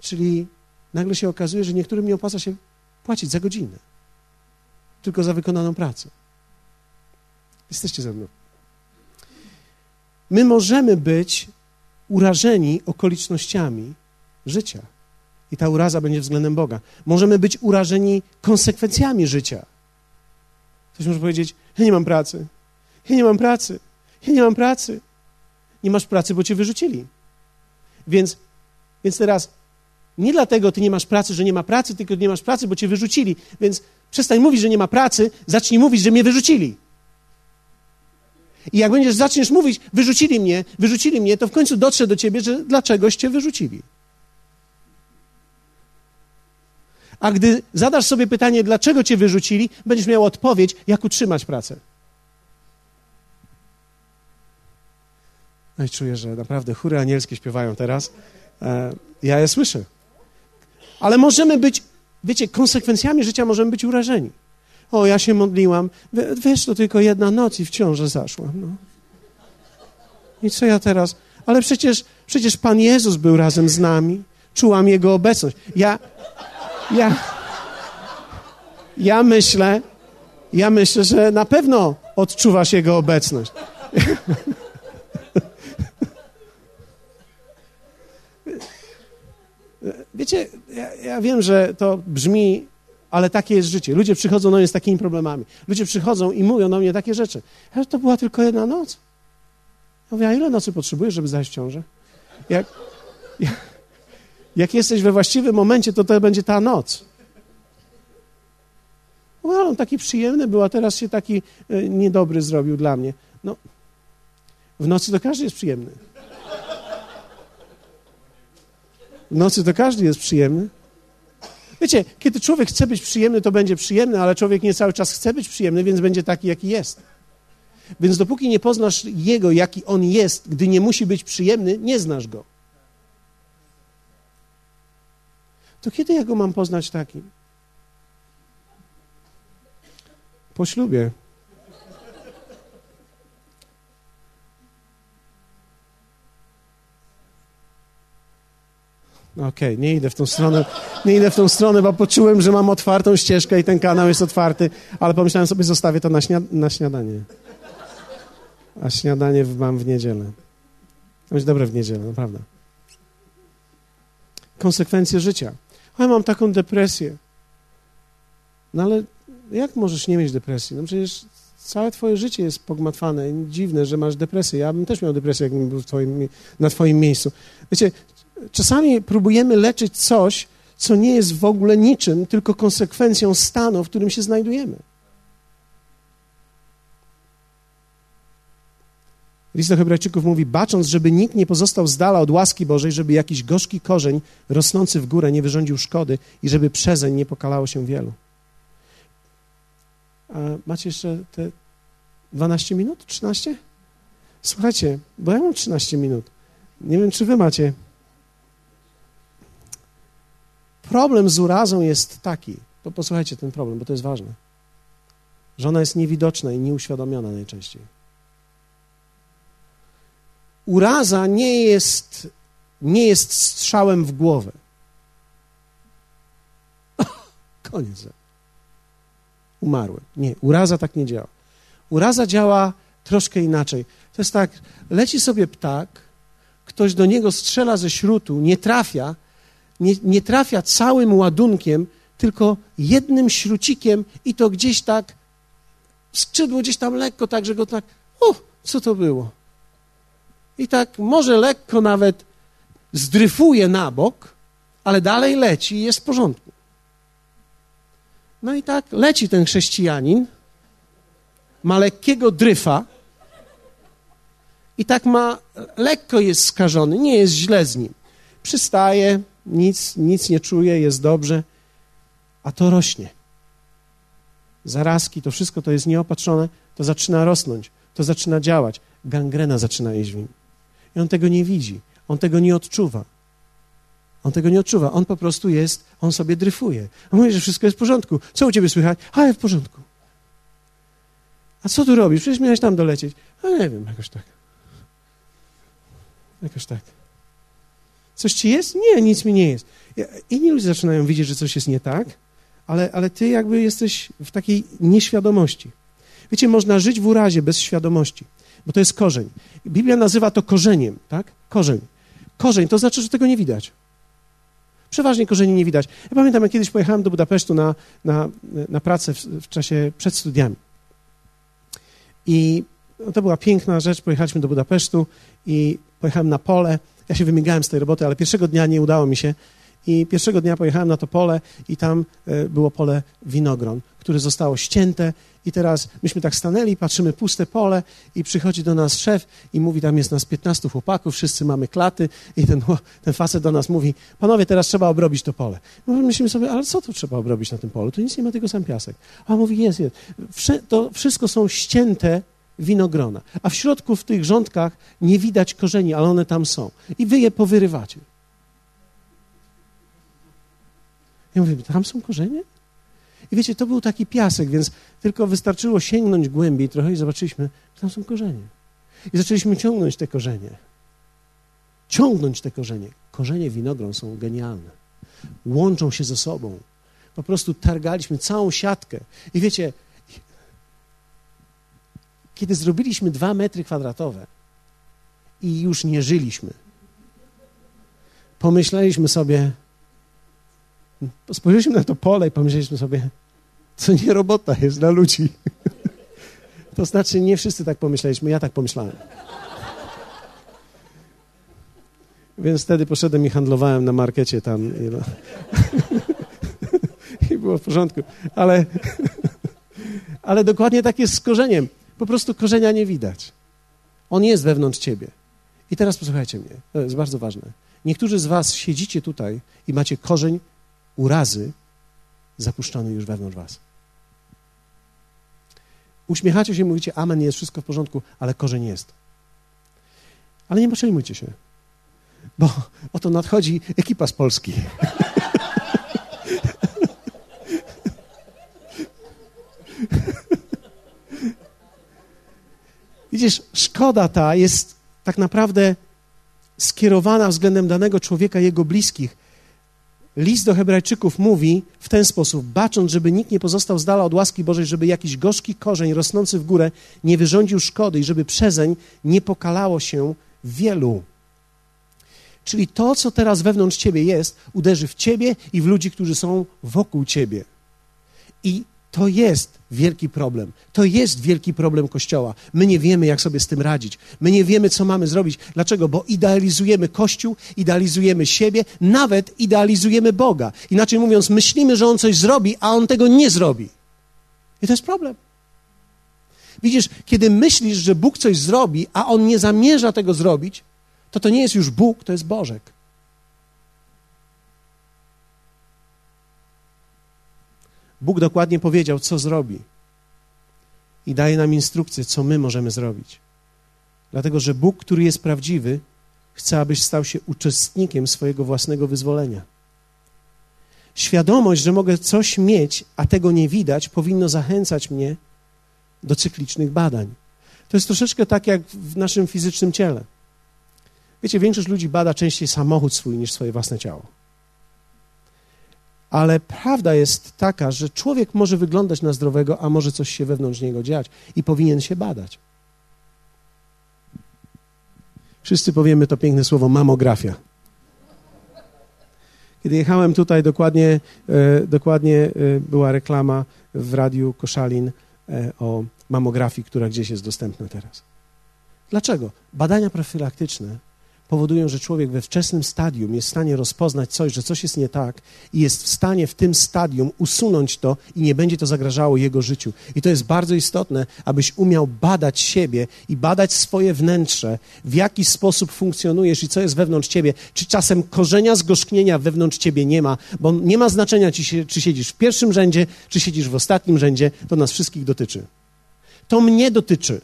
Czyli nagle się okazuje, że niektórym nie opłaca się płacić za godzinę, tylko za wykonaną pracę. Jesteście ze mną. My możemy być urażeni okolicznościami życia. I ta uraza będzie względem Boga. Możemy być urażeni konsekwencjami życia. Ktoś może powiedzieć: Ja nie mam pracy. Ja nie mam pracy. Ja nie mam pracy. Nie masz pracy, bo cię wyrzucili. Więc, więc teraz nie dlatego ty nie masz pracy, że nie ma pracy, tylko nie masz pracy, bo cię wyrzucili. Więc przestań mówić, że nie ma pracy, zacznij mówić, że mnie wyrzucili. I jak będziesz zaczniesz mówić, wyrzucili mnie, wyrzucili mnie, to w końcu dotrze do ciebie, że dlaczegoś cię wyrzucili. A gdy zadasz sobie pytanie, dlaczego cię wyrzucili, będziesz miał odpowiedź, jak utrzymać pracę. No i czuję, że naprawdę chóry anielskie śpiewają teraz. E, ja je słyszę. Ale możemy być, wiecie, konsekwencjami życia możemy być urażeni. O, ja się modliłam. Wiesz, to tylko jedna noc i w ciążę zaszłam. No. I co ja teraz? Ale przecież, przecież Pan Jezus był razem z nami. Czułam Jego obecność. Ja, ja, ja myślę, ja myślę, że na pewno odczuwasz Jego obecność. Wiecie, ja, ja, wiem, że to brzmi, ale takie jest życie. Ludzie przychodzą do mnie z takimi problemami. Ludzie przychodzą i mówią do mnie takie rzeczy. Ja, to była tylko jedna noc. Ja mówię, a ile nocy potrzebujesz, żeby zajść w ciążę? Jak, jak, jak jesteś we właściwym momencie, to to będzie ta noc. No, on taki przyjemny był, a teraz się taki e, niedobry zrobił dla mnie. No, w nocy to każdy jest przyjemny. Nocy to każdy jest przyjemny. Wiecie, kiedy człowiek chce być przyjemny, to będzie przyjemny, ale człowiek nie cały czas chce być przyjemny, więc będzie taki, jaki jest. Więc dopóki nie poznasz Jego, jaki On jest, gdy nie musi być przyjemny, nie znasz Go. To kiedy ja Go mam poznać takim? Po ślubie. Okej, okay, nie idę w tą stronę, nie idę w tą stronę, bo poczułem, że mam otwartą ścieżkę i ten kanał jest otwarty, ale pomyślałem sobie, zostawię to na, śnia na śniadanie. A śniadanie mam w niedzielę. To dobre w niedzielę, naprawdę. Konsekwencje życia. O, ja mam taką depresję. No ale jak możesz nie mieć depresji? No przecież całe twoje życie jest pogmatwane. Dziwne, że masz depresję. Ja bym też miał depresję, jakbym był twoim, na twoim miejscu. Wiecie, czasami próbujemy leczyć coś, co nie jest w ogóle niczym, tylko konsekwencją stanu, w którym się znajdujemy. List do Hebrajczyków mówi, bacząc, żeby nikt nie pozostał z dala od łaski Bożej, żeby jakiś gorzki korzeń rosnący w górę nie wyrządził szkody i żeby przezeń nie pokalało się wielu. A macie jeszcze te 12 minut? 13? Słuchajcie, bo ja mam 13 minut. Nie wiem, czy wy macie. Problem z urazą jest taki, to posłuchajcie ten problem, bo to jest ważne. że ona jest niewidoczna i nieuświadomiona najczęściej. Uraza nie jest, nie jest strzałem w głowę. Koniec. Umarłem. Nie, uraza tak nie działa. Uraza działa troszkę inaczej. To jest tak, leci sobie ptak, ktoś do niego strzela ze śrutu, nie trafia, nie, nie trafia całym ładunkiem, tylko jednym śrucikiem i to gdzieś tak, skrzydło gdzieś tam lekko, tak, że go tak, o, co to było? I tak może lekko nawet zdryfuje na bok, ale dalej leci i jest w porządku. No i tak leci ten chrześcijanin, ma lekkiego dryfa i tak ma, lekko jest skażony, nie jest źle z nim. Przystaje, nic, nic nie czuje, jest dobrze, a to rośnie. Zarazki, to wszystko to jest nieopatrzone, to zaczyna rosnąć, to zaczyna działać. Gangrena zaczyna jeść w nim. I on tego nie widzi, on tego nie odczuwa. On tego nie odczuwa, on po prostu jest, on sobie dryfuje. On mówi, że wszystko jest w porządku. Co u ciebie słychać? A, jest w porządku. A co tu robisz? Przecież miałeś tam dolecieć. A nie wiem, jakoś tak. Jakoś tak. Coś ci jest? Nie, nic mi nie jest. Inni ludzie zaczynają widzieć, że coś jest nie tak, ale, ale ty jakby jesteś w takiej nieświadomości. Wiecie, można żyć w urazie bez świadomości, bo to jest korzeń. Biblia nazywa to korzeniem, tak? Korzeń. Korzeń to znaczy, że tego nie widać. Przeważnie korzeni nie widać. Ja pamiętam, jak kiedyś pojechałem do Budapesztu na, na, na pracę w, w czasie przed studiami. I no, to była piękna rzecz. Pojechaliśmy do Budapesztu i pojechałem na pole. Ja się wymigałem z tej roboty, ale pierwszego dnia nie udało mi się. I pierwszego dnia pojechałem na to pole i tam e, było pole winogron, które zostało ścięte i teraz myśmy tak stanęli, patrzymy puste pole i przychodzi do nas szef i mówi, tam jest nas 15 chłopaków, wszyscy mamy klaty i ten, ten facet do nas mówi, panowie, teraz trzeba obrobić to pole. My myślimy sobie, ale co tu trzeba obrobić na tym polu? Tu nic nie ma, tylko sam piasek. A on mówi, jest, jest. To wszystko są ścięte winogrona, a w środku w tych rządkach nie widać korzeni, ale one tam są. I wy je powyrywacie. Ja mówię, tam są korzenie? I wiecie, to był taki piasek, więc tylko wystarczyło sięgnąć głębiej trochę i zobaczyliśmy, że tam są korzenie. I zaczęliśmy ciągnąć te korzenie. Ciągnąć te korzenie. Korzenie winogron są genialne. Łączą się ze sobą. Po prostu targaliśmy całą siatkę. I wiecie, kiedy zrobiliśmy dwa metry kwadratowe i już nie żyliśmy, pomyśleliśmy sobie, spojrzeliśmy na to pole i pomyśleliśmy sobie, co nie robota jest dla ludzi. To znaczy, nie wszyscy tak pomyśleliśmy, ja tak pomyślałem. Więc wtedy poszedłem i handlowałem na markecie tam. I, no. I było w porządku. Ale, ale dokładnie tak jest z korzeniem. Po prostu korzenia nie widać. On jest wewnątrz ciebie. I teraz posłuchajcie mnie, to jest bardzo ważne. Niektórzy z was siedzicie tutaj i macie korzeń urazy zapuszczony już wewnątrz was. Uśmiechacie się, mówicie, amen, jest wszystko w porządku, ale korzeń jest. Ale nie przejmujcie się, bo oto nadchodzi ekipa z Polski. Widzisz, szkoda ta jest tak naprawdę skierowana względem danego człowieka, jego bliskich. List do Hebrajczyków mówi w ten sposób: bacząc, żeby nikt nie pozostał z dala od łaski Bożej, żeby jakiś gorzki korzeń rosnący w górę nie wyrządził szkody i żeby przezeń nie pokalało się wielu. Czyli to, co teraz wewnątrz ciebie jest, uderzy w ciebie i w ludzi, którzy są wokół ciebie. I to jest wielki problem. To jest wielki problem Kościoła. My nie wiemy, jak sobie z tym radzić. My nie wiemy, co mamy zrobić. Dlaczego? Bo idealizujemy Kościół, idealizujemy siebie, nawet idealizujemy Boga. Inaczej mówiąc, myślimy, że On coś zrobi, a On tego nie zrobi. I to jest problem. Widzisz, kiedy myślisz, że Bóg coś zrobi, a On nie zamierza tego zrobić, to to nie jest już Bóg, to jest Bożek. Bóg dokładnie powiedział, co zrobi. I daje nam instrukcję, co my możemy zrobić. Dlatego, że Bóg, który jest prawdziwy, chce, abyś stał się uczestnikiem swojego własnego wyzwolenia. Świadomość, że mogę coś mieć, a tego nie widać, powinno zachęcać mnie do cyklicznych badań. To jest troszeczkę tak jak w naszym fizycznym ciele. Wiecie, większość ludzi bada częściej samochód swój niż swoje własne ciało. Ale prawda jest taka, że człowiek może wyglądać na zdrowego, a może coś się wewnątrz niego dziać i powinien się badać. Wszyscy powiemy to piękne słowo mamografia. Kiedy jechałem tutaj, dokładnie, e, dokładnie e, była reklama w radiu Koszalin e, o mamografii, która gdzieś jest dostępna teraz. Dlaczego? Badania profilaktyczne powodują, że człowiek we wczesnym stadium jest w stanie rozpoznać coś, że coś jest nie tak i jest w stanie w tym stadium usunąć to i nie będzie to zagrażało jego życiu. I to jest bardzo istotne, abyś umiał badać siebie i badać swoje wnętrze, w jaki sposób funkcjonujesz i co jest wewnątrz ciebie. Czy czasem korzenia zgorzknienia wewnątrz ciebie nie ma, bo nie ma znaczenia, czy siedzisz w pierwszym rzędzie, czy siedzisz w ostatnim rzędzie, to nas wszystkich dotyczy. To mnie dotyczy.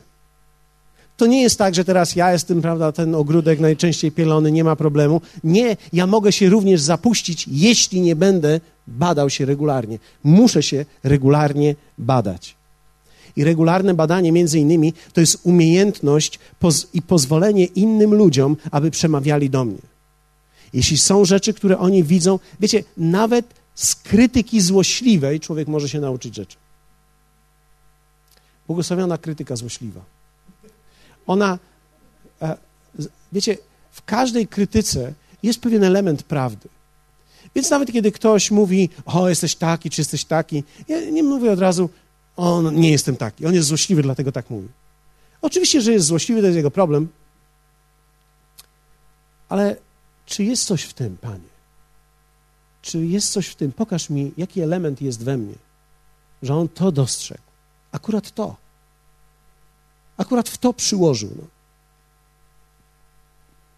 To nie jest tak, że teraz ja jestem, prawda, ten ogródek najczęściej pielony, nie ma problemu. Nie, ja mogę się również zapuścić, jeśli nie będę badał się regularnie. Muszę się regularnie badać. I regularne badanie, między innymi, to jest umiejętność poz i pozwolenie innym ludziom, aby przemawiali do mnie. Jeśli są rzeczy, które oni widzą, wiecie, nawet z krytyki złośliwej człowiek może się nauczyć rzeczy. Błogosławiona krytyka złośliwa. Ona, e, wiecie, w każdej krytyce jest pewien element prawdy. Więc nawet kiedy ktoś mówi, o, jesteś taki, czy jesteś taki, ja nie mówię od razu, o, no, nie jestem taki. On jest złośliwy, dlatego tak mówi. Oczywiście, że jest złośliwy, to jest jego problem. Ale czy jest coś w tym, Panie? Czy jest coś w tym? Pokaż mi, jaki element jest we mnie, że on to dostrzegł. Akurat to. Akurat w to przyłożył. No.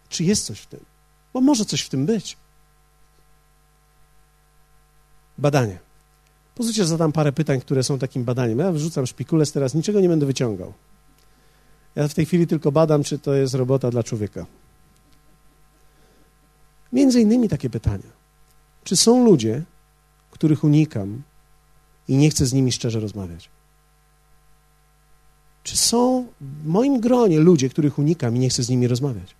Czy jest coś w tym? Bo może coś w tym być. Badanie. Pozwólcie, że zadam parę pytań, które są takim badaniem. Ja wrzucam szpikulec teraz, niczego nie będę wyciągał. Ja w tej chwili tylko badam, czy to jest robota dla człowieka. Między innymi takie pytania. Czy są ludzie, których unikam i nie chcę z nimi szczerze rozmawiać? Czy są w moim gronie ludzie, których unikam i nie chcę z nimi rozmawiać?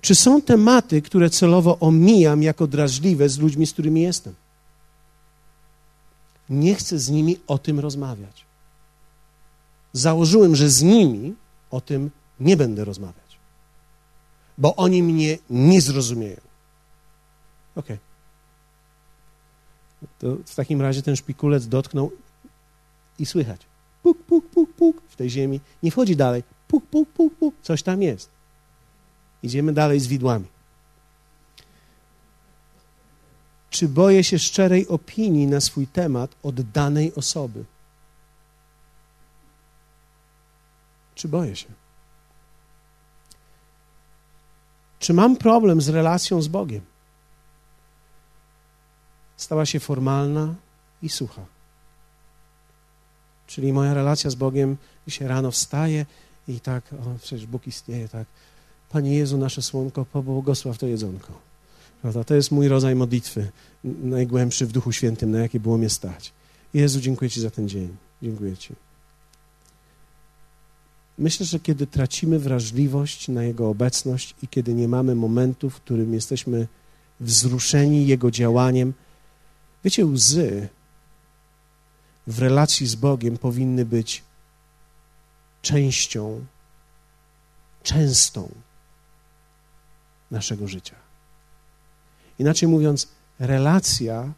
Czy są tematy, które celowo omijam jako drażliwe z ludźmi, z którymi jestem? Nie chcę z nimi o tym rozmawiać. Założyłem, że z nimi o tym nie będę rozmawiać, bo oni mnie nie zrozumieją. Ok. To w takim razie ten szpikulec dotknął i słychać puk, puk, puk, puk w tej ziemi. Nie wchodzi dalej. Puk, puk, puk, puk. Coś tam jest. Idziemy dalej z widłami. Czy boję się szczerej opinii na swój temat od danej osoby? Czy boję się? Czy mam problem z relacją z Bogiem? Stała się formalna i sucha. Czyli moja relacja z Bogiem, dzisiaj rano wstaje i tak, o, przecież Bóg istnieje, tak. Panie Jezu, nasze słonko, pobłogosław to jedzonko. Prawda? To jest mój rodzaj modlitwy, najgłębszy w Duchu Świętym, na jakie było mnie stać. Jezu, dziękuję Ci za ten dzień. Dziękuję Ci. Myślę, że kiedy tracimy wrażliwość na Jego obecność i kiedy nie mamy momentu, w którym jesteśmy wzruszeni Jego działaniem, wiecie, łzy w relacji z Bogiem powinny być częścią, częstą naszego życia. Inaczej mówiąc, relacja,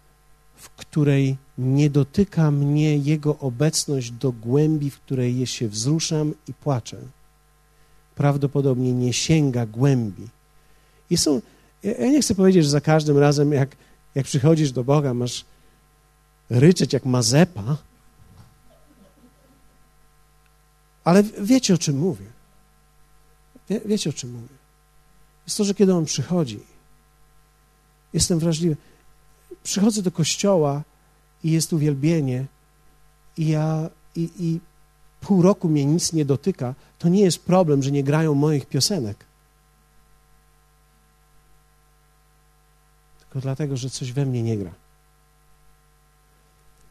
w której nie dotyka mnie Jego obecność do głębi, w której się wzruszam i płaczę, prawdopodobnie nie sięga głębi. I są, ja nie chcę powiedzieć, że za każdym razem, jak, jak przychodzisz do Boga, masz ryczeć jak Mazepa, ale wiecie, o czym mówię. Wie, wiecie, o czym mówię. Jest to, że kiedy On przychodzi, jestem wrażliwy. Przychodzę do kościoła i jest uwielbienie i ja i, i pół roku mnie nic nie dotyka, to nie jest problem, że nie grają moich piosenek. Tylko dlatego, że coś we mnie nie gra.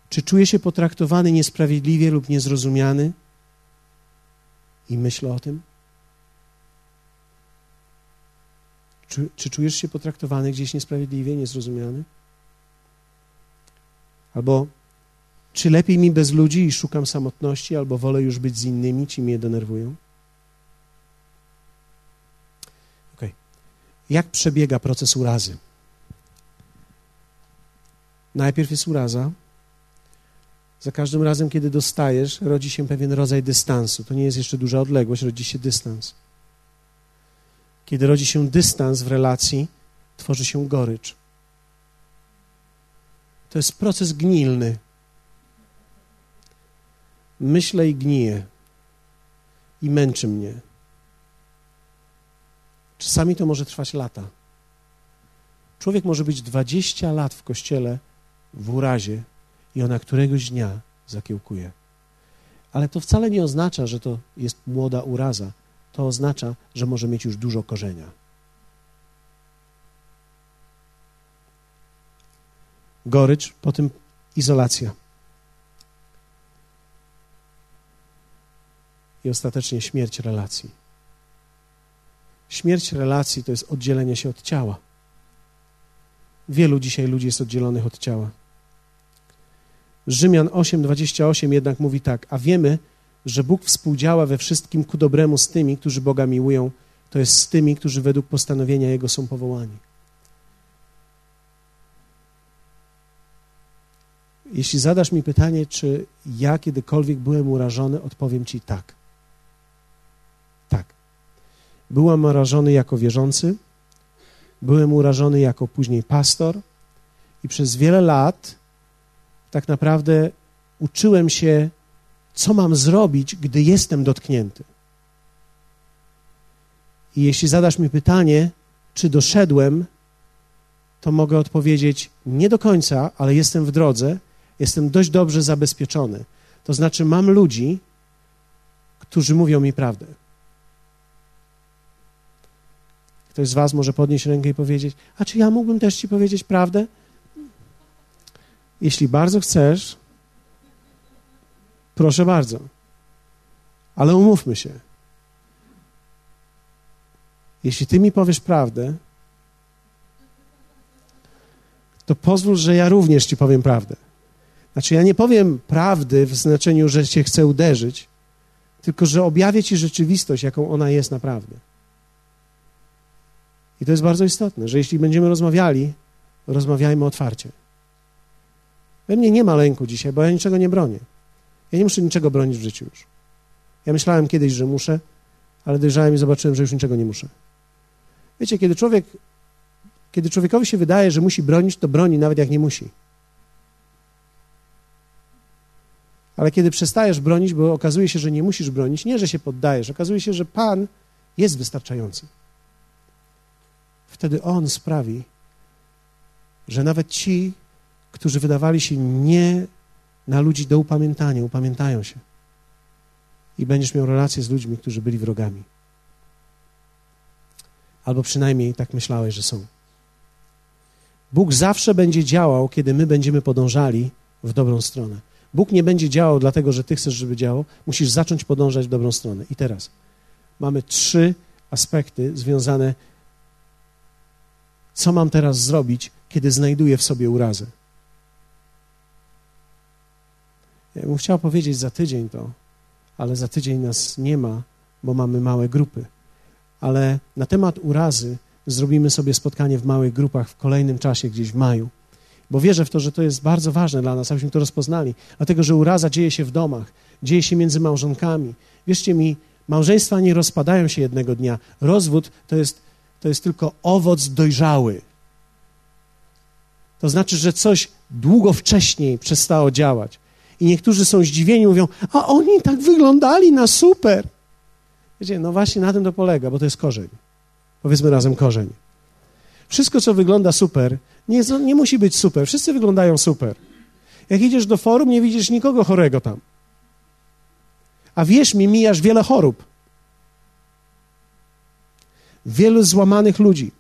Czy czuję się potraktowany niesprawiedliwie lub niezrozumiany? I myślę o tym? Czy, czy czujesz się potraktowany gdzieś niesprawiedliwie, niezrozumiany? Albo czy lepiej mi bez ludzi i szukam samotności, albo wolę już być z innymi, ci mnie denerwują? Okay. Jak przebiega proces urazy? Najpierw jest uraza. Za każdym razem, kiedy dostajesz, rodzi się pewien rodzaj dystansu. To nie jest jeszcze duża odległość, rodzi się dystans. Kiedy rodzi się dystans w relacji, tworzy się gorycz. To jest proces gnilny. Myślę i gniję i męczy mnie. Czasami to może trwać lata. Człowiek może być 20 lat w kościele w urazie i ona któregoś dnia zakiełkuje. Ale to wcale nie oznacza, że to jest młoda uraza. To oznacza, że może mieć już dużo korzenia. Gorycz, potem izolacja. I ostatecznie śmierć relacji. Śmierć relacji to jest oddzielenie się od ciała. Wielu dzisiaj ludzi jest oddzielonych od ciała. Rzymian 8:28 jednak mówi tak: A wiemy, że Bóg współdziała we wszystkim ku dobremu z tymi, którzy Boga miłują, to jest z tymi, którzy według postanowienia Jego są powołani. Jeśli zadasz mi pytanie, czy ja kiedykolwiek byłem urażony, odpowiem ci tak. Tak. Byłem urażony jako wierzący, byłem urażony jako później pastor i przez wiele lat tak naprawdę uczyłem się, co mam zrobić, gdy jestem dotknięty. I jeśli zadasz mi pytanie, czy doszedłem, to mogę odpowiedzieć nie do końca, ale jestem w drodze, jestem dość dobrze zabezpieczony. To znaczy, mam ludzi, którzy mówią mi prawdę. Ktoś z Was może podnieść rękę i powiedzieć: A czy ja mógłbym też Ci powiedzieć prawdę? Jeśli bardzo chcesz, proszę bardzo. Ale umówmy się. Jeśli ty mi powiesz prawdę, to pozwól, że ja również ci powiem prawdę. Znaczy, ja nie powiem prawdy w znaczeniu, że cię chcę uderzyć, tylko że objawię ci rzeczywistość, jaką ona jest naprawdę. I to jest bardzo istotne, że jeśli będziemy rozmawiali, rozmawiajmy otwarcie. We mnie nie ma lęku dzisiaj, bo ja niczego nie bronię. Ja nie muszę niczego bronić w życiu już. Ja myślałem kiedyś, że muszę, ale dojrzałem i zobaczyłem, że już niczego nie muszę. Wiecie, kiedy człowiek, kiedy człowiekowi się wydaje, że musi bronić, to broni nawet jak nie musi. Ale kiedy przestajesz bronić, bo okazuje się, że nie musisz bronić, nie, że się poddajesz, okazuje się, że Pan jest wystarczający. Wtedy On sprawi, że nawet ci, którzy wydawali się nie na ludzi do upamiętania, upamiętają się. I będziesz miał relacje z ludźmi, którzy byli wrogami. Albo przynajmniej tak myślałeś, że są. Bóg zawsze będzie działał, kiedy my będziemy podążali w dobrą stronę. Bóg nie będzie działał dlatego, że ty chcesz, żeby działał. Musisz zacząć podążać w dobrą stronę. I teraz mamy trzy aspekty związane, co mam teraz zrobić, kiedy znajduję w sobie urazę. Ja bym chciał powiedzieć za tydzień to, ale za tydzień nas nie ma, bo mamy małe grupy. Ale na temat urazy zrobimy sobie spotkanie w małych grupach w kolejnym czasie, gdzieś w maju. Bo wierzę w to, że to jest bardzo ważne dla nas, abyśmy to rozpoznali. Dlatego, że uraza dzieje się w domach, dzieje się między małżonkami. Wierzcie mi, małżeństwa nie rozpadają się jednego dnia. Rozwód to jest, to jest tylko owoc dojrzały. To znaczy, że coś długo wcześniej przestało działać. I niektórzy są zdziwieni, mówią, a oni tak wyglądali na super. Wiecie, no właśnie na tym to polega, bo to jest korzeń. Powiedzmy razem korzeń. Wszystko, co wygląda super, nie, nie musi być super. Wszyscy wyglądają super. Jak idziesz do forum, nie widzisz nikogo chorego tam. A wierz mi, mijasz wiele chorób. Wielu złamanych ludzi.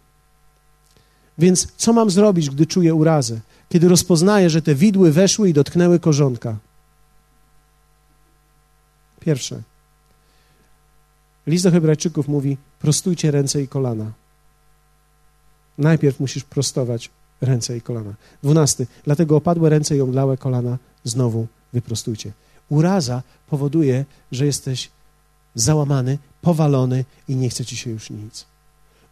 Więc co mam zrobić, gdy czuję urazę? kiedy rozpoznaje, że te widły weszły i dotknęły korzonka. Pierwsze. List do Hebrajczyków mówi: prostujcie ręce i kolana. Najpierw musisz prostować ręce i kolana. Dwunasty. Dlatego opadłe ręce i omdlałe kolana znowu wyprostujcie. Uraza powoduje, że jesteś załamany, powalony i nie chce ci się już nic.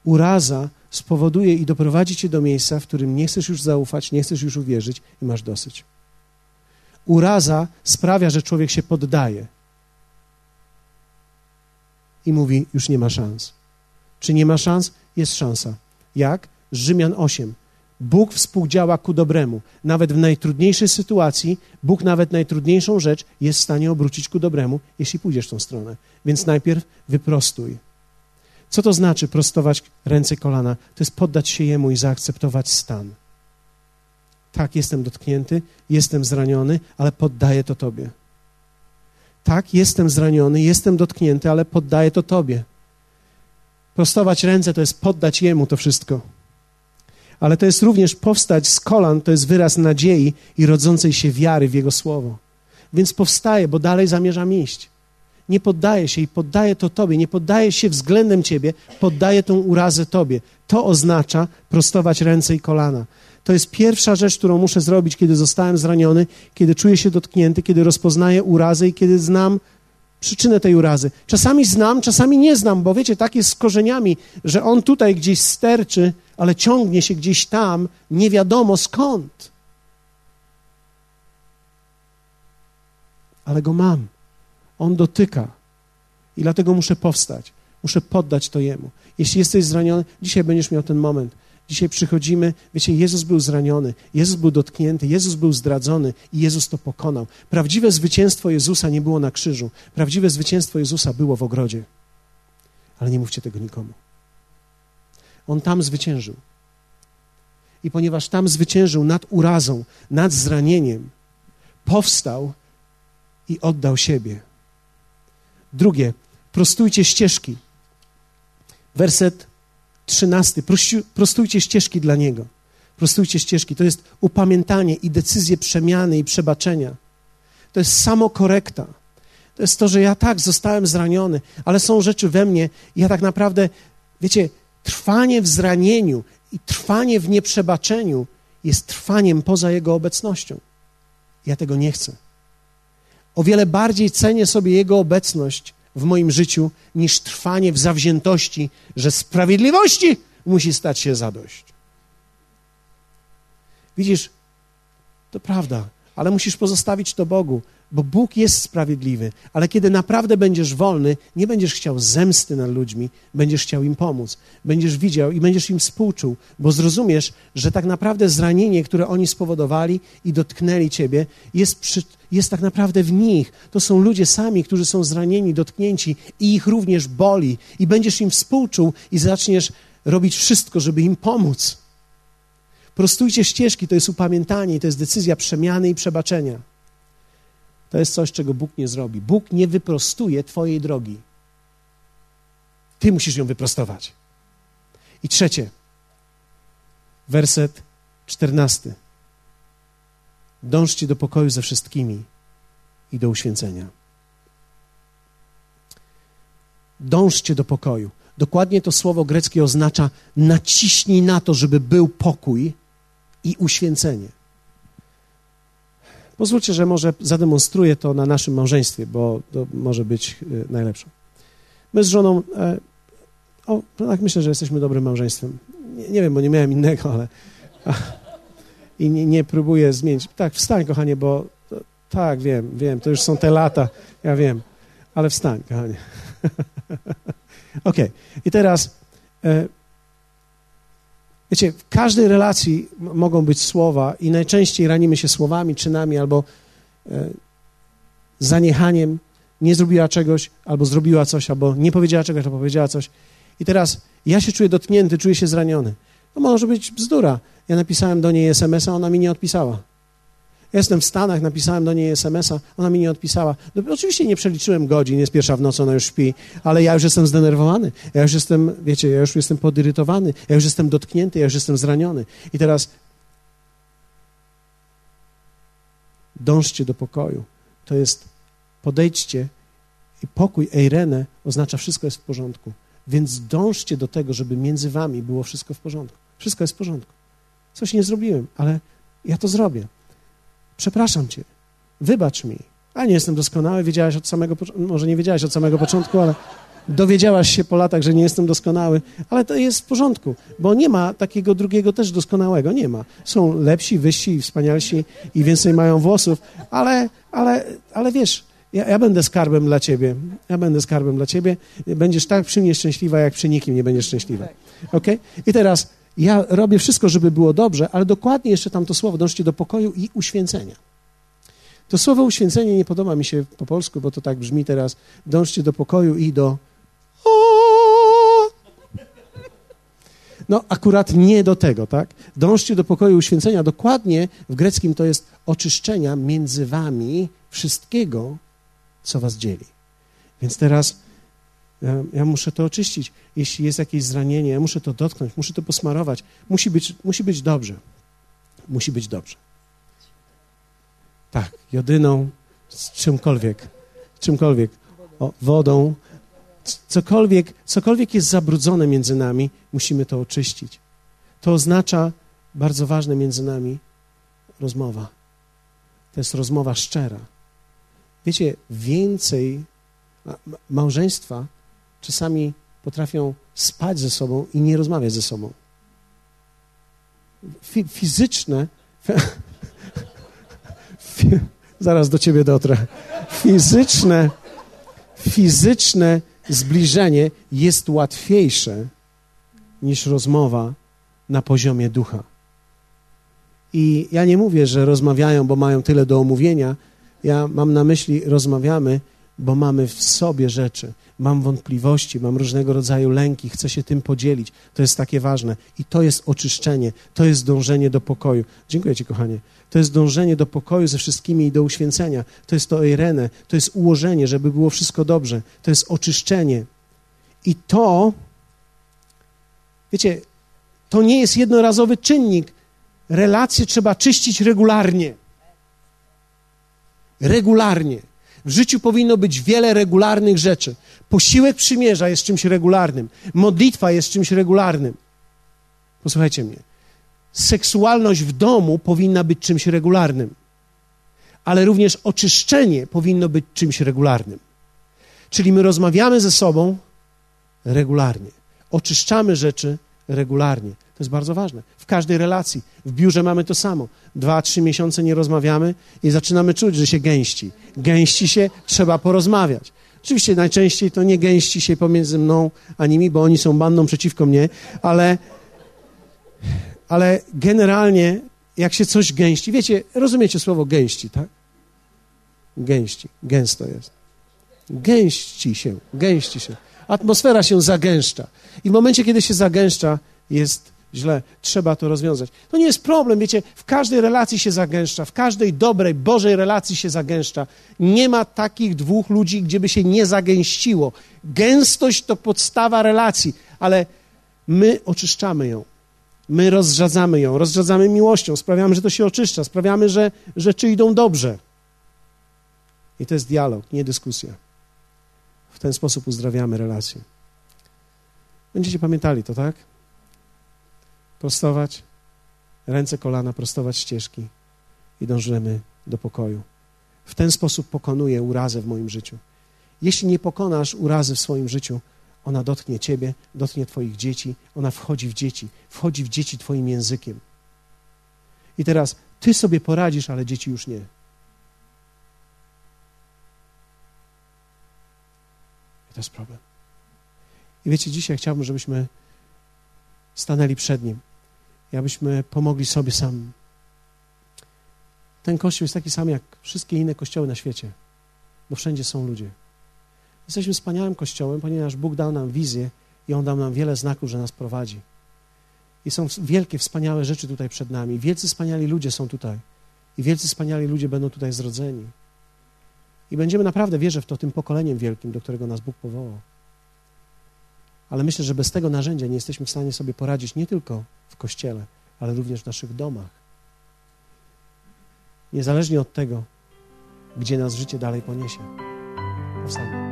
Uraza spowoduje i doprowadzi cię do miejsca, w którym nie chcesz już zaufać, nie chcesz już uwierzyć i masz dosyć. Uraza sprawia, że człowiek się poddaje i mówi: Już nie ma szans. Czy nie ma szans? Jest szansa. Jak? Rzymian 8. Bóg współdziała ku dobremu. Nawet w najtrudniejszej sytuacji, Bóg nawet najtrudniejszą rzecz jest w stanie obrócić ku dobremu, jeśli pójdziesz w tą stronę. Więc najpierw wyprostuj. Co to znaczy prostować ręce kolana? To jest poddać się Jemu i zaakceptować stan. Tak, jestem dotknięty, jestem zraniony, ale poddaję to Tobie. Tak, jestem zraniony, jestem dotknięty, ale poddaję to Tobie. Prostować ręce to jest poddać Jemu to wszystko. Ale to jest również powstać z kolan, to jest wyraz nadziei i rodzącej się wiary w Jego słowo. Więc powstaje, bo dalej zamierzam iść. Nie poddaję się i poddaję to Tobie, nie poddaję się względem Ciebie, poddaję tą urazę Tobie. To oznacza prostować ręce i kolana. To jest pierwsza rzecz, którą muszę zrobić, kiedy zostałem zraniony, kiedy czuję się dotknięty, kiedy rozpoznaję urazę i kiedy znam przyczynę tej urazy. Czasami znam, czasami nie znam, bo wiecie, tak jest z korzeniami, że on tutaj gdzieś sterczy, ale ciągnie się gdzieś tam, nie wiadomo skąd. Ale go mam. On dotyka. I dlatego muszę powstać. Muszę poddać to Jemu. Jeśli jesteś zraniony, dzisiaj będziesz miał ten moment. Dzisiaj przychodzimy, wiecie, Jezus był zraniony, Jezus był dotknięty, Jezus był zdradzony i Jezus to pokonał. Prawdziwe zwycięstwo Jezusa nie było na krzyżu. Prawdziwe zwycięstwo Jezusa było w ogrodzie. Ale nie mówcie tego nikomu. On tam zwyciężył. I ponieważ tam zwyciężył nad urazą, nad zranieniem, powstał i oddał siebie. Drugie, prostujcie ścieżki. Werset trzynasty. Prostujcie ścieżki dla Niego. Prostujcie ścieżki. To jest upamiętanie i decyzje przemiany i przebaczenia. To jest samokorekta. To jest to, że ja tak zostałem zraniony, ale są rzeczy we mnie i ja tak naprawdę, wiecie, trwanie w zranieniu i trwanie w nieprzebaczeniu jest trwaniem poza Jego obecnością. Ja tego nie chcę. O wiele bardziej cenię sobie Jego obecność w moim życiu niż trwanie w zawziętości, że sprawiedliwości musi stać się zadość. Widzisz, to prawda, ale musisz pozostawić to Bogu bo Bóg jest sprawiedliwy, ale kiedy naprawdę będziesz wolny, nie będziesz chciał zemsty nad ludźmi, będziesz chciał im pomóc. Będziesz widział i będziesz im współczuł, bo zrozumiesz, że tak naprawdę zranienie, które oni spowodowali i dotknęli ciebie, jest, przy, jest tak naprawdę w nich. To są ludzie sami, którzy są zranieni, dotknięci i ich również boli. I będziesz im współczuł i zaczniesz robić wszystko, żeby im pomóc. Prostujcie ścieżki, to jest upamiętanie, to jest decyzja przemiany i przebaczenia. To jest coś, czego Bóg nie zrobi. Bóg nie wyprostuje Twojej drogi. Ty musisz ją wyprostować. I trzecie, werset czternasty. Dążcie do pokoju ze wszystkimi i do uświęcenia. Dążcie do pokoju. Dokładnie to słowo greckie oznacza naciśnij na to, żeby był pokój i uświęcenie. Pozwólcie, że może zademonstruję to na naszym małżeństwie, bo to może być e, najlepsze. My z żoną, e, o, tak myślę, że jesteśmy dobrym małżeństwem. Nie, nie wiem, bo nie miałem innego, ale i nie, nie, próbuję zmienić. Tak, wstań, kochanie, bo to, tak, wiem, wiem, to już są te lata, ja wiem, ale wstań, kochanie. Okej, okay. i teraz e, Wiecie, w każdej relacji mogą być słowa i najczęściej ranimy się słowami, czynami albo e, zaniechaniem. Nie zrobiła czegoś, albo zrobiła coś, albo nie powiedziała czegoś, albo powiedziała coś. I teraz ja się czuję dotknięty, czuję się zraniony. To może być bzdura. Ja napisałem do niej SMS-a, ona mi nie odpisała. Jestem w Stanach, napisałem do niej SMS-a, ona mi nie odpisała. No, oczywiście nie przeliczyłem godzin, jest pierwsza w nocy, ona już śpi, ale ja już jestem zdenerwowany, ja już jestem, wiecie, ja już jestem podirytowany, ja już jestem dotknięty, ja już jestem zraniony. I teraz dążcie do pokoju. To jest podejdźcie i pokój, eirene, oznacza wszystko jest w porządku. Więc dążcie do tego, żeby między wami było wszystko w porządku. Wszystko jest w porządku. Coś nie zrobiłem, ale ja to zrobię. Przepraszam cię. Wybacz mi. A nie jestem doskonały, wiedziałaś od samego początku, może nie wiedziałaś od samego początku, ale dowiedziałaś się po latach, że nie jestem doskonały, ale to jest w porządku, bo nie ma takiego drugiego też doskonałego, nie ma. Są lepsi, wyżsi wspanialsi i więcej mają włosów, ale, ale, ale wiesz, ja, ja, będę skarbem dla ciebie. Ja będę skarbem dla ciebie. Będziesz tak przy mnie szczęśliwa, jak przy nikim nie będziesz szczęśliwa. Ok? I teraz ja robię wszystko, żeby było dobrze, ale dokładnie jeszcze tam to słowo, dążcie do pokoju i uświęcenia. To słowo uświęcenie nie podoba mi się po polsku, bo to tak brzmi teraz. Dążcie do pokoju i do. No, akurat nie do tego, tak? Dążcie do pokoju uświęcenia. Dokładnie w greckim to jest oczyszczenia między wami wszystkiego, co was dzieli. Więc teraz ja, muszę to oczyścić. Jeśli jest jakieś zranienie, ja muszę to dotknąć, muszę to posmarować. Musi być, musi być dobrze. Musi być dobrze. Tak, jodyną, z czymkolwiek, czymkolwiek, o, wodą, cokolwiek, cokolwiek jest zabrudzone między nami, musimy to oczyścić. To oznacza, bardzo ważne między nami, rozmowa. To jest rozmowa szczera. Wiecie, więcej małżeństwa czasami potrafią spać ze sobą i nie rozmawiać ze sobą. fizyczne. zaraz do ciebie dotrę. Fizyczne, fizyczne zbliżenie jest łatwiejsze niż rozmowa na poziomie ducha. I ja nie mówię, że rozmawiają, bo mają tyle do omówienia. Ja mam na myśli, rozmawiamy, bo mamy w sobie rzeczy. Mam wątpliwości, mam różnego rodzaju lęki, chcę się tym podzielić. To jest takie ważne. I to jest oczyszczenie, to jest dążenie do pokoju. Dziękuję Ci, kochanie. To jest dążenie do pokoju ze wszystkimi i do uświęcenia. To jest to Irene, to jest ułożenie, żeby było wszystko dobrze. To jest oczyszczenie. I to, wiecie, to nie jest jednorazowy czynnik. Relacje trzeba czyścić regularnie. Regularnie. W życiu powinno być wiele regularnych rzeczy. Posiłek przymierza jest czymś regularnym. Modlitwa jest czymś regularnym. Posłuchajcie mnie. Seksualność w domu powinna być czymś regularnym. Ale również oczyszczenie powinno być czymś regularnym. Czyli my rozmawiamy ze sobą regularnie. Oczyszczamy rzeczy regularnie. To jest bardzo ważne. W każdej relacji. W biurze mamy to samo. Dwa, trzy miesiące nie rozmawiamy i zaczynamy czuć, że się gęści. Gęści się, trzeba porozmawiać. Oczywiście najczęściej to nie gęści się pomiędzy mną a nimi, bo oni są bandą przeciwko mnie, ale, ale generalnie jak się coś gęści, wiecie, rozumiecie słowo gęści, tak? Gęści, gęsto jest. Gęści się, gęści się. Atmosfera się zagęszcza. I w momencie, kiedy się zagęszcza, jest źle, trzeba to rozwiązać. To nie jest problem, wiecie, w każdej relacji się zagęszcza, w każdej dobrej, Bożej relacji się zagęszcza. Nie ma takich dwóch ludzi, gdzie by się nie zagęściło. Gęstość to podstawa relacji, ale my oczyszczamy ją. My rozrzadzamy ją, rozrzadzamy miłością, sprawiamy, że to się oczyszcza, sprawiamy, że rzeczy idą dobrze. I to jest dialog, nie dyskusja. W ten sposób uzdrawiamy relacje. Będziecie pamiętali to, tak? Prostować ręce, kolana, prostować ścieżki i dążymy do pokoju. W ten sposób pokonuję urazę w moim życiu. Jeśli nie pokonasz urazy w swoim życiu, ona dotknie ciebie, dotknie twoich dzieci, ona wchodzi w dzieci, wchodzi w dzieci twoim językiem. I teraz ty sobie poradzisz, ale dzieci już nie. I to jest problem. I wiecie, dzisiaj chciałbym, żebyśmy stanęli przed Nim i abyśmy pomogli sobie sam. Ten kościół jest taki sam jak wszystkie inne kościoły na świecie, bo wszędzie są ludzie. Jesteśmy wspaniałym kościołem, ponieważ Bóg dał nam wizję i On dał nam wiele znaków, że nas prowadzi. I są wielkie, wspaniałe rzeczy tutaj przed nami. Wielcy, wspaniali ludzie są tutaj. I wielcy, wspaniali ludzie będą tutaj zrodzeni. I będziemy naprawdę, wierzę w to, tym pokoleniem wielkim, do którego nas Bóg powołał. Ale myślę, że bez tego narzędzia nie jesteśmy w stanie sobie poradzić nie tylko w kościele, ale również w naszych domach. niezależnie od tego, gdzie nas życie dalej poniesie. Powstańmy.